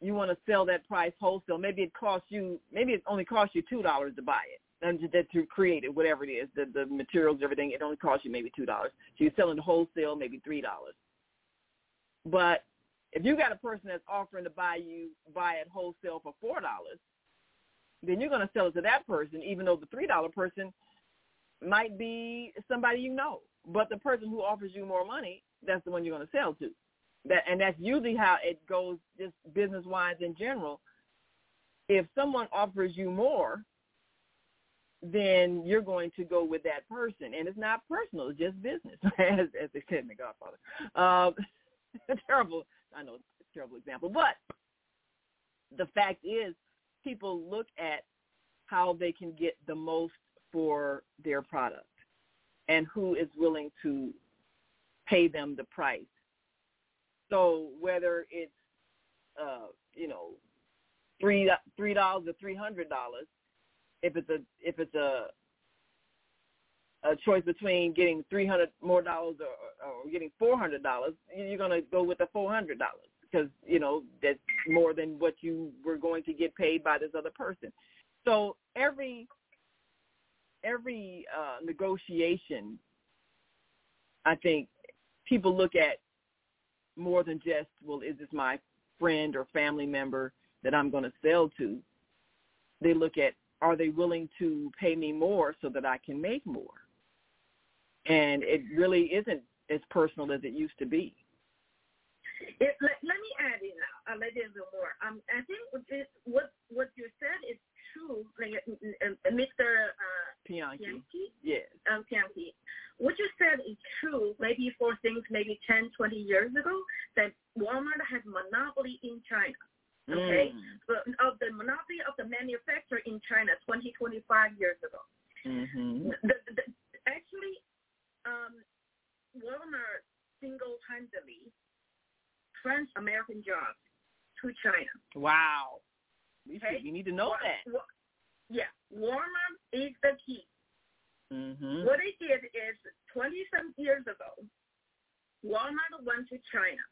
you want to sell that price wholesale, maybe it costs you, maybe it only costs you two dollars to buy it, and to, to create it, whatever it is, the the materials, everything, it only costs you maybe two dollars. So you're selling wholesale, maybe three dollars. But if you got a person that's offering to buy you buy it wholesale for four dollars, then you're going to sell it to that person, even though the three dollar person might be somebody you know. But the person who offers you more money, that's the one you're going to sell to that and that's usually how it goes just business wise in general. If someone offers you more then you're going to go with that person. And it's not personal it's just business. As, as they said in the godfather. Um, terrible. I know terrible example but the fact is people look at how they can get the most for their product and who is willing to pay them the price so whether it's uh, you know three three dollars or three hundred dollars, if it's a if it's a a choice between getting three hundred more dollars or, or getting four hundred dollars, you're to go with the four hundred dollars because you know that's more than what you were going to get paid by this other person. So every every uh, negotiation, I think people look at more than just, well, is this my friend or family member that I'm going to sell to? They look at, are they willing to pay me more so that I can make more? And it really isn't as personal as it used to be. It, let, let me add in a little more. Um, I think what what you said is true, like uh, Mr. Uh, Pianki. Yes. Um, Pianki. What you said is true, maybe for things maybe 10, 20 years ago, that Walmart had monopoly in China. Okay? Mm. But of the monopoly of the manufacturer in China 20, 25 years ago. Mm-hmm. The, the, actually, um, Walmart single-handedly trans American jobs to China. Wow. We, okay? you need to know that. Yeah, Walmart is the key. Mm-hmm. What they did is 20 some years ago, Walmart went to China,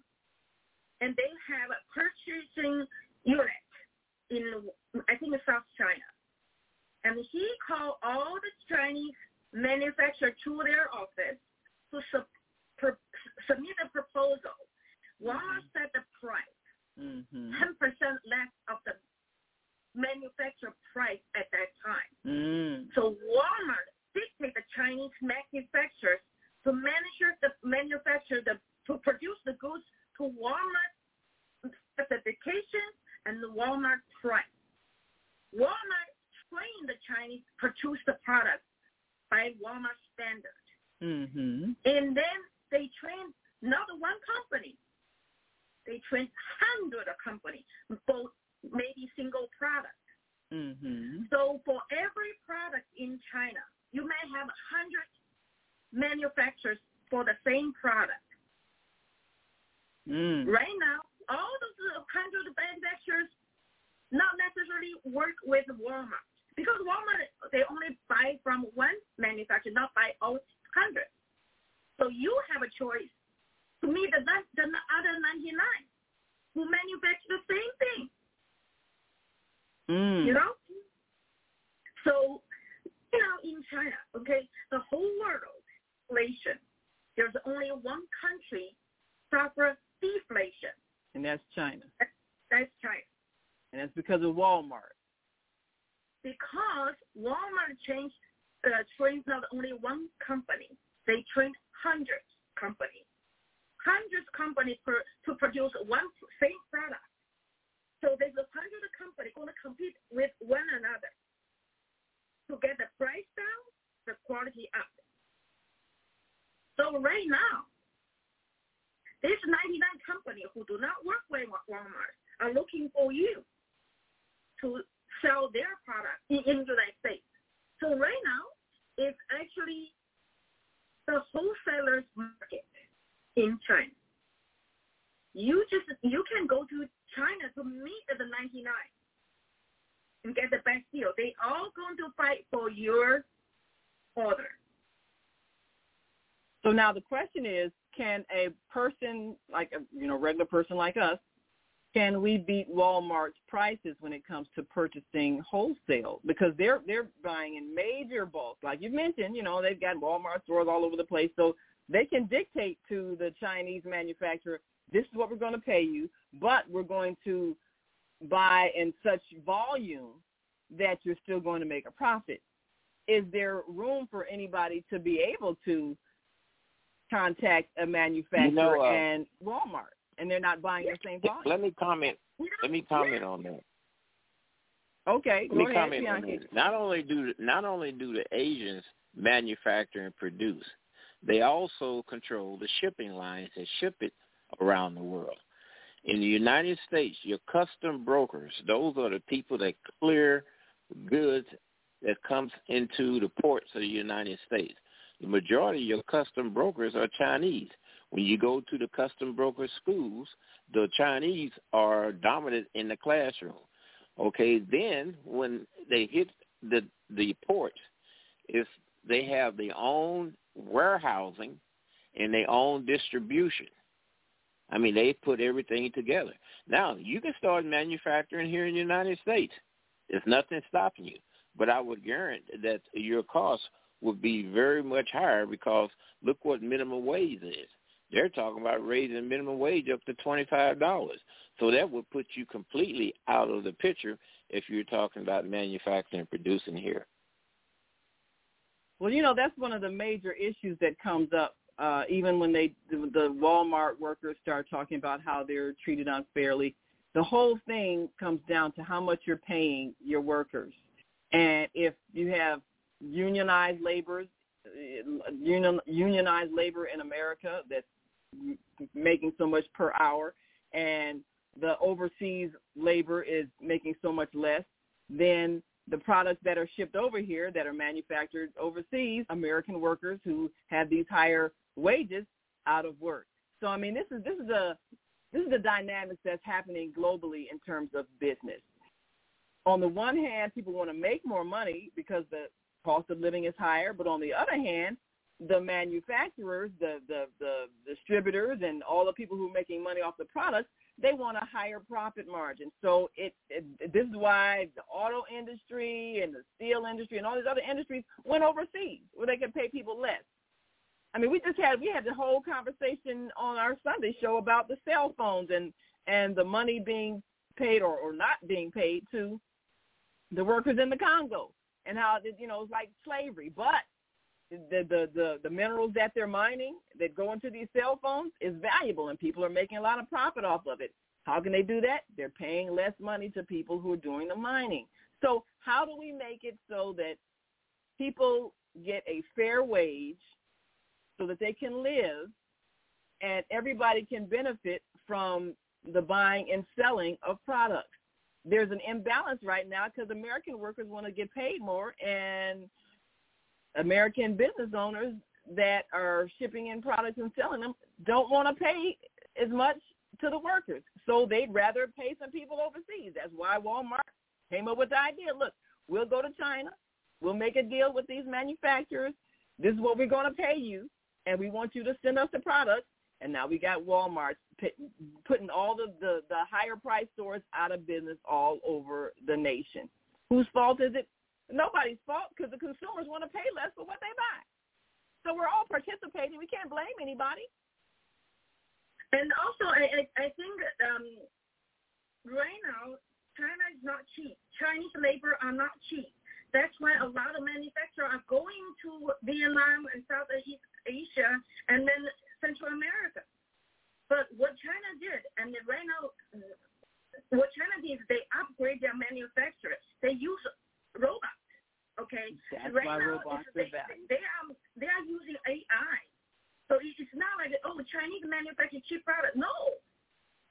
and they have a purchasing unit in I think South China, and he called all the Chinese manufacturers to their office to sub, per, submit a proposal. Walmart mm-hmm. set the price mm-hmm. 10% less of the manufacturer price at that time. Mm. So Walmart dictate the Chinese manufacturers to manufacture the manufacture the to produce the goods to Walmart specifications and the Walmart price. Walmart trained the Chinese produce the product by Walmart standard. Mm-hmm. And then they trained not one company. They trained hundred of companies, both maybe single product. Mm-hmm. So for every product in China, you may have 100 manufacturers for the same product. Mm. Right now, all those 100 manufacturers not necessarily work with Walmart because Walmart, they only buy from one manufacturer, not buy all 100. So you have a choice to meet the, the other 99 who manufacture the same thing. Mm. You know? So, you know, in China, okay, the whole world inflation, there's only one country suffer deflation. And that's China. That's China. And that's because of Walmart. Because Walmart changed, uh, trained not only one company, they trained hundreds companies. Hundreds companies per, to produce one same product. So there's a hundred companies going to compete with one another to get the price down, the quality up. So right now, these 99 companies who do not work with Walmart are looking for you to sell their product in, in the United States. So right now, it's actually the wholesalers market in China. You just you can go to China to meet the 99 and get the best deal. They all going to fight for your order. So now the is, can a person like a you know regular person like us, can we beat Walmart's prices when it comes to purchasing wholesale? Because they're they're buying in major bulk, like you mentioned. You know they've got Walmart stores all over the place, so they can dictate to the Chinese manufacturer, this is what we're going to pay you, but we're going to buy in such volume that you're still going to make a profit. Is there room for anybody to be able to contact a manufacturer You know, uh, and Walmart, and they're not buying the same volume? Let me comment. Let me comment on that. Okay, Let me ahead, comment on this. Not only do not only do the Asians manufacture and produce, they also control the shipping lines that ship it around the world. In the United States, your custom brokers, those are the people that clear goods that comes into the ports of the United States. The majority of your custom brokers are Chinese. When you go to the custom broker schools, the Chinese are dominant in the classroom. Okay, then when they hit the the ports, if they have their own warehousing and their own distribution. I mean, they put everything together. Now, you can start manufacturing here in the United States. There's nothing stopping you. But I would guarantee that your costs would be very much higher because look what minimum wage is. They're talking about raising minimum wage up to $25. So that would put you completely out of the picture if you're talking about manufacturing and producing here. Well, you know that's one of the major issues that comes up, uh, even when they the, the Walmart workers start talking about how they're treated unfairly. The whole thing comes down to how much you're paying your workers, and if you have unionized laborers, uh, union, unionized labor in America that's making so much per hour, and the overseas labor is making so much less, then the products that are shipped over here that are manufactured overseas, American workers who have these higher wages out of work. So I mean this is this is a this is the dynamics that's happening globally in terms of business. On the one hand, people want to make more money because the cost of living is higher, but on the other hand, the manufacturers, the the, the distributors and all the people who are making money off the products, they want a higher profit margin. So it, it this is why the auto industry and the steel industry and all these other industries went overseas where they could pay people less. I mean, we just had we had the whole conversation on our Sunday show about the cell phones and and the money being paid or, or not being paid to the workers in the Congo and how you know it's like slavery, but the, the the the minerals that they're mining that go into these cell phones is valuable and people are making a lot of profit off of it. How can they do that? They're paying less money to people who are doing the mining. So how do we make it so that people get a fair wage so that they can live and everybody can benefit from the buying and selling of products? There's an imbalance right now because American workers want to get paid more and American business owners that are shipping in products and selling them don't want to pay as much to the workers. So they'd rather pay some people overseas. That's why Walmart came up with the idea, look, we'll go to China. We'll make a deal with these manufacturers. This is what we're going to pay you, and we want you to send us the products. And now we got Walmart putting all the, the, the higher price stores out of business all over the nation. Whose fault is it? Nobody's fault because the consumers want to pay less for what they buy. So we're all participating. We can't blame anybody. And also, I I, I think um, right now China is not cheap. Chinese labor are not cheap. That's why a lot of manufacturers are going to Vietnam and Southeast Asia and then Central America. But what China did, and right now, what China did is they upgrade their manufacturers. They use robots. Okay, That's right why now robots it's- are valuable. they, they are they are using AI. So it's not like oh Chinese manufacture cheap product. No,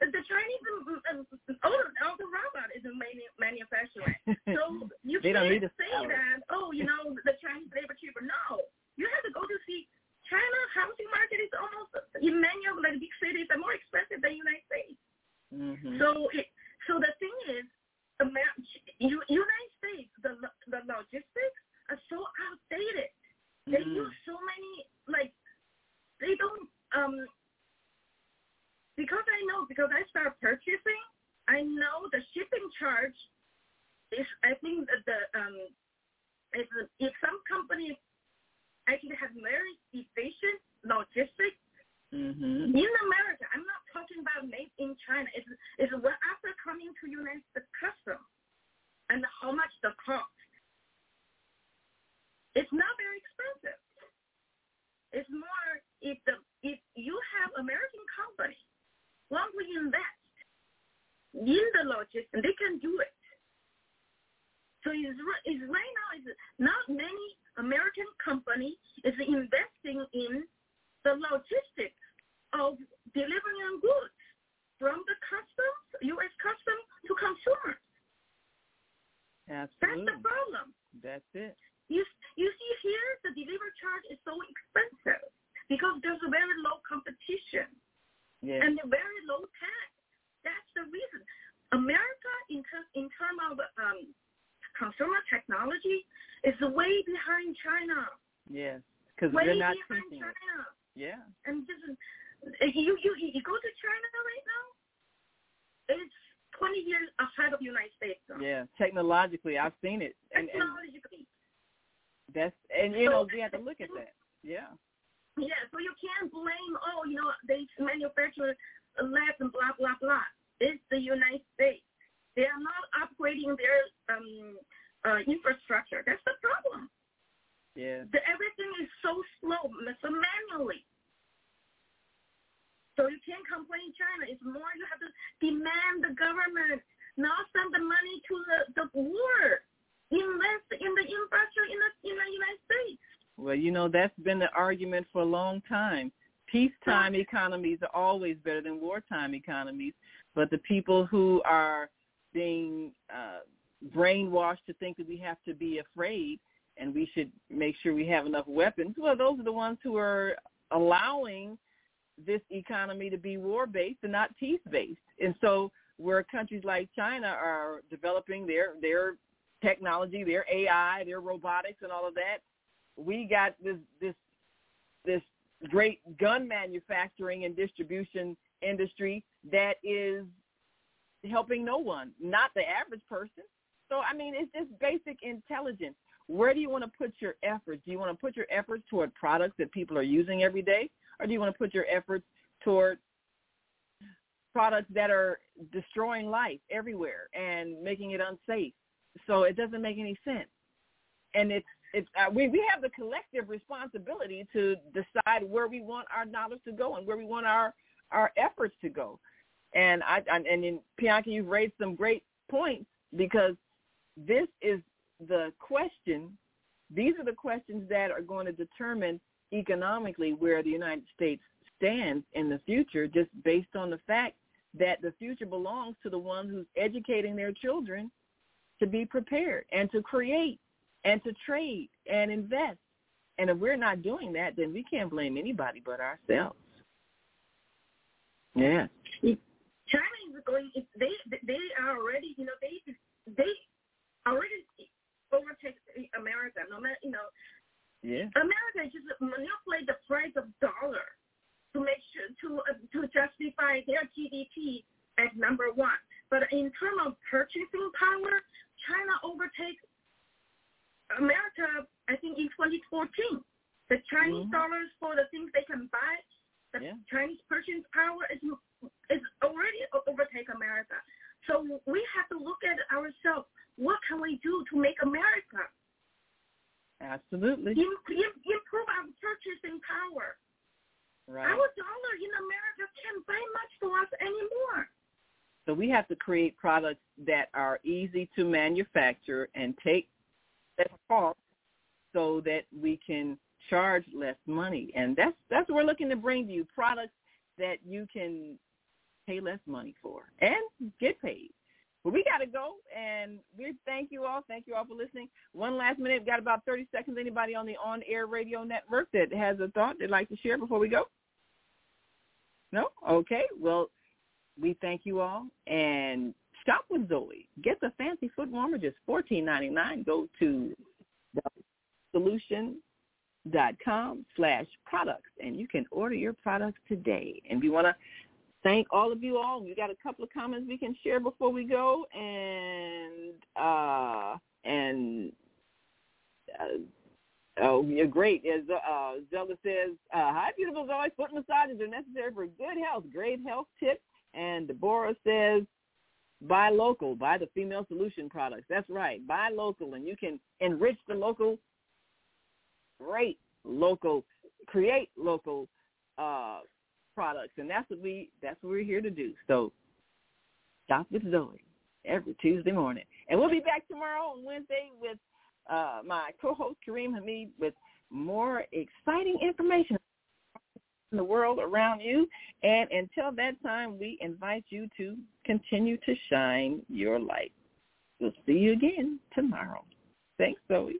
the Chinese um, um, all, all the robot is manu- manufacturing. So you can't say that oh you know the Chinese labor cheaper. No, you have to go to see China housing market is almost in many of the big cities are more expensive than United States. Mm-hmm. So it, so the thing is, U- United States, the the logistics are so outdated. They Mm. use so many like they don't um because I know because I start purchasing, I know the shipping charge is I think that the um if if some company actually have very efficient logistics Mm-hmm. in America, I'm not talking about made in China. It's, it's when after coming to United States custom and how much the cost. It's not very expensive. It's more if the if you have American company want to invest in the logistics, they can do it. So it's, ri- it's right now is not many American company is investing in the logistics of delivering goods from the customs, U.S. customs to consumers. Absolutely. That's the problem. That's it. You you see here the delivery charge is so expensive because there's a very low competition Yeah. and a very low tax. That's the reason. America in ter- in terms of um, consumer technology is way behind China. yes. Because they're not behind teaching it. China. Yeah. And just you you you go to China right now, it's twenty years ahead of the United States. now. Yeah. Technologically, I've seen it, and, and Technologically. that's and you know we have to look at that. Yeah. Yeah, so you can't blame, oh, you know, they manufacture less and blah, blah, blah. It's the United States. They are not upgrading their um, uh, infrastructure. That's the problem. Yeah. The, everything is so slow, so manually. So you can't complain China. It's more you have to demand the government not send the money to the, the war. Invest in the infrastructure in the, in the United States. Well, you know that's been the argument for a long time. Peacetime economies are always better than wartime economies, but the people who are being uh, brainwashed to think that we have to be afraid and we should make sure we have enough weapons, well, those are the ones who are allowing this economy to be war-based and not peace-based. And so where countries like China are developing their their technology, their AI, their robotics and all of that, we got this this this great gun manufacturing and distribution industry that is helping no one, not the average person. So I mean, it's just basic intelligence. Where do you want to put your efforts? Do you want to put your efforts toward products that people are using every day, or do you want to put your efforts toward products that are destroying life everywhere and making it unsafe? So it doesn't make any sense. And it's it's uh, we we have the collective responsibility to decide where we want our knowledge to go and where we want our our efforts to go. And I, I and in Bianca, you've raised some great points because this is the question. These are the questions that are going to determine economically where the United States stands in the future, just based on the fact that the future belongs to the one who's educating their children to be prepared and to create and to trade and invest. And if we're not doing that, then we can't blame anybody but ourselves. Yeah. China is going. They they are already. You know they they already overtake America. No matter you know. Yeah. America just manipulate the price of dollar to make sure to uh, to justify their GDP as number one. But in terms of purchasing power, China overtakes America. I think in 2014, the Chinese mm-hmm. dollars for the things they can buy, the yeah. Chinese purchasing power is is already overtake America. So we have to look at ourselves. What can we do to make America? Absolutely. improve our purchasing power. Right. Our dollar in America can't buy much for us anymore. So we have to create products that are easy to manufacture and take less cost so that we can charge less money. And that's that's what we're looking to bring to you, products that you can pay less money for and get paid. But we got to go, and we thank you all. Thank you all for listening. One last minute. We've got about 30 seconds. Anybody on the on-air radio network that has a thought they'd like to share before we go? No? Okay. Well, we thank you all, and shop with Zoe. Get the fancy foot warmer, just fourteen ninety nine. Go to solution.com slash products, and you can order your products today. And we want to thank all of you all. We got a couple of comments we can share before we go, and uh, and uh, oh, you're great. As uh, Zelda says, uh, "Hi, beautiful Zoe. Foot massages are necessary for good health. Great health tip." And Deborah says, "Buy local. Buy the Female Solution products. That's right. Buy local, and you can enrich the local. Great local. Create local." Uh, products, and that's what we that's what we're here to do. So, shop with Zoe every Tuesday morning, and we'll be back tomorrow on Wednesday with uh, my co-host Kareem Hamid with more exciting information in the world around you. And until that time, we invite you to continue to shine your light. We'll see you again tomorrow. Thanks, Zoe.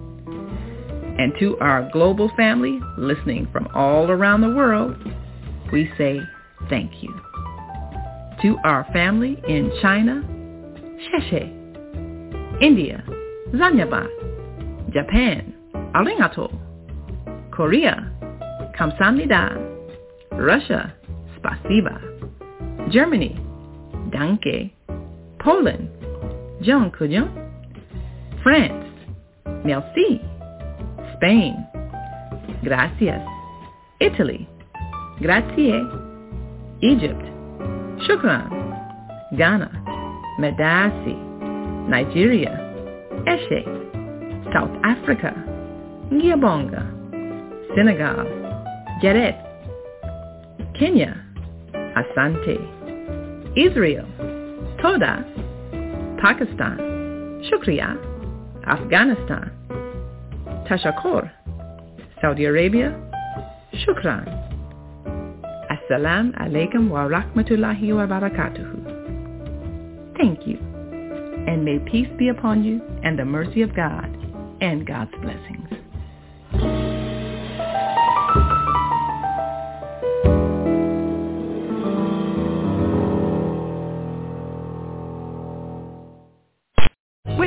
And to our global family listening from all around the world, we say thank you. To our family in China, Sheshe, India, Zanyaba, Japan, Arigato, Korea, Kamsamnida, Russia, Spasiba, Germany, Danke, Poland, John France, Merci, Spain. Gracias. Italy. Grazie. Egypt. Shukran. Ghana. Medasi. Nigeria. Eshe. South Africa. Ngiyabonga. Senegal. Geret. Kenya. Asante. Israel. Toda. Pakistan. Shukriya. Afghanistan. Tashakkur. Saudi Arabia, Shukran. Assalamu alaikum wa rahmatullahi wa barakatuhu. Thank you, and may peace be upon you and the mercy of God and God's blessings.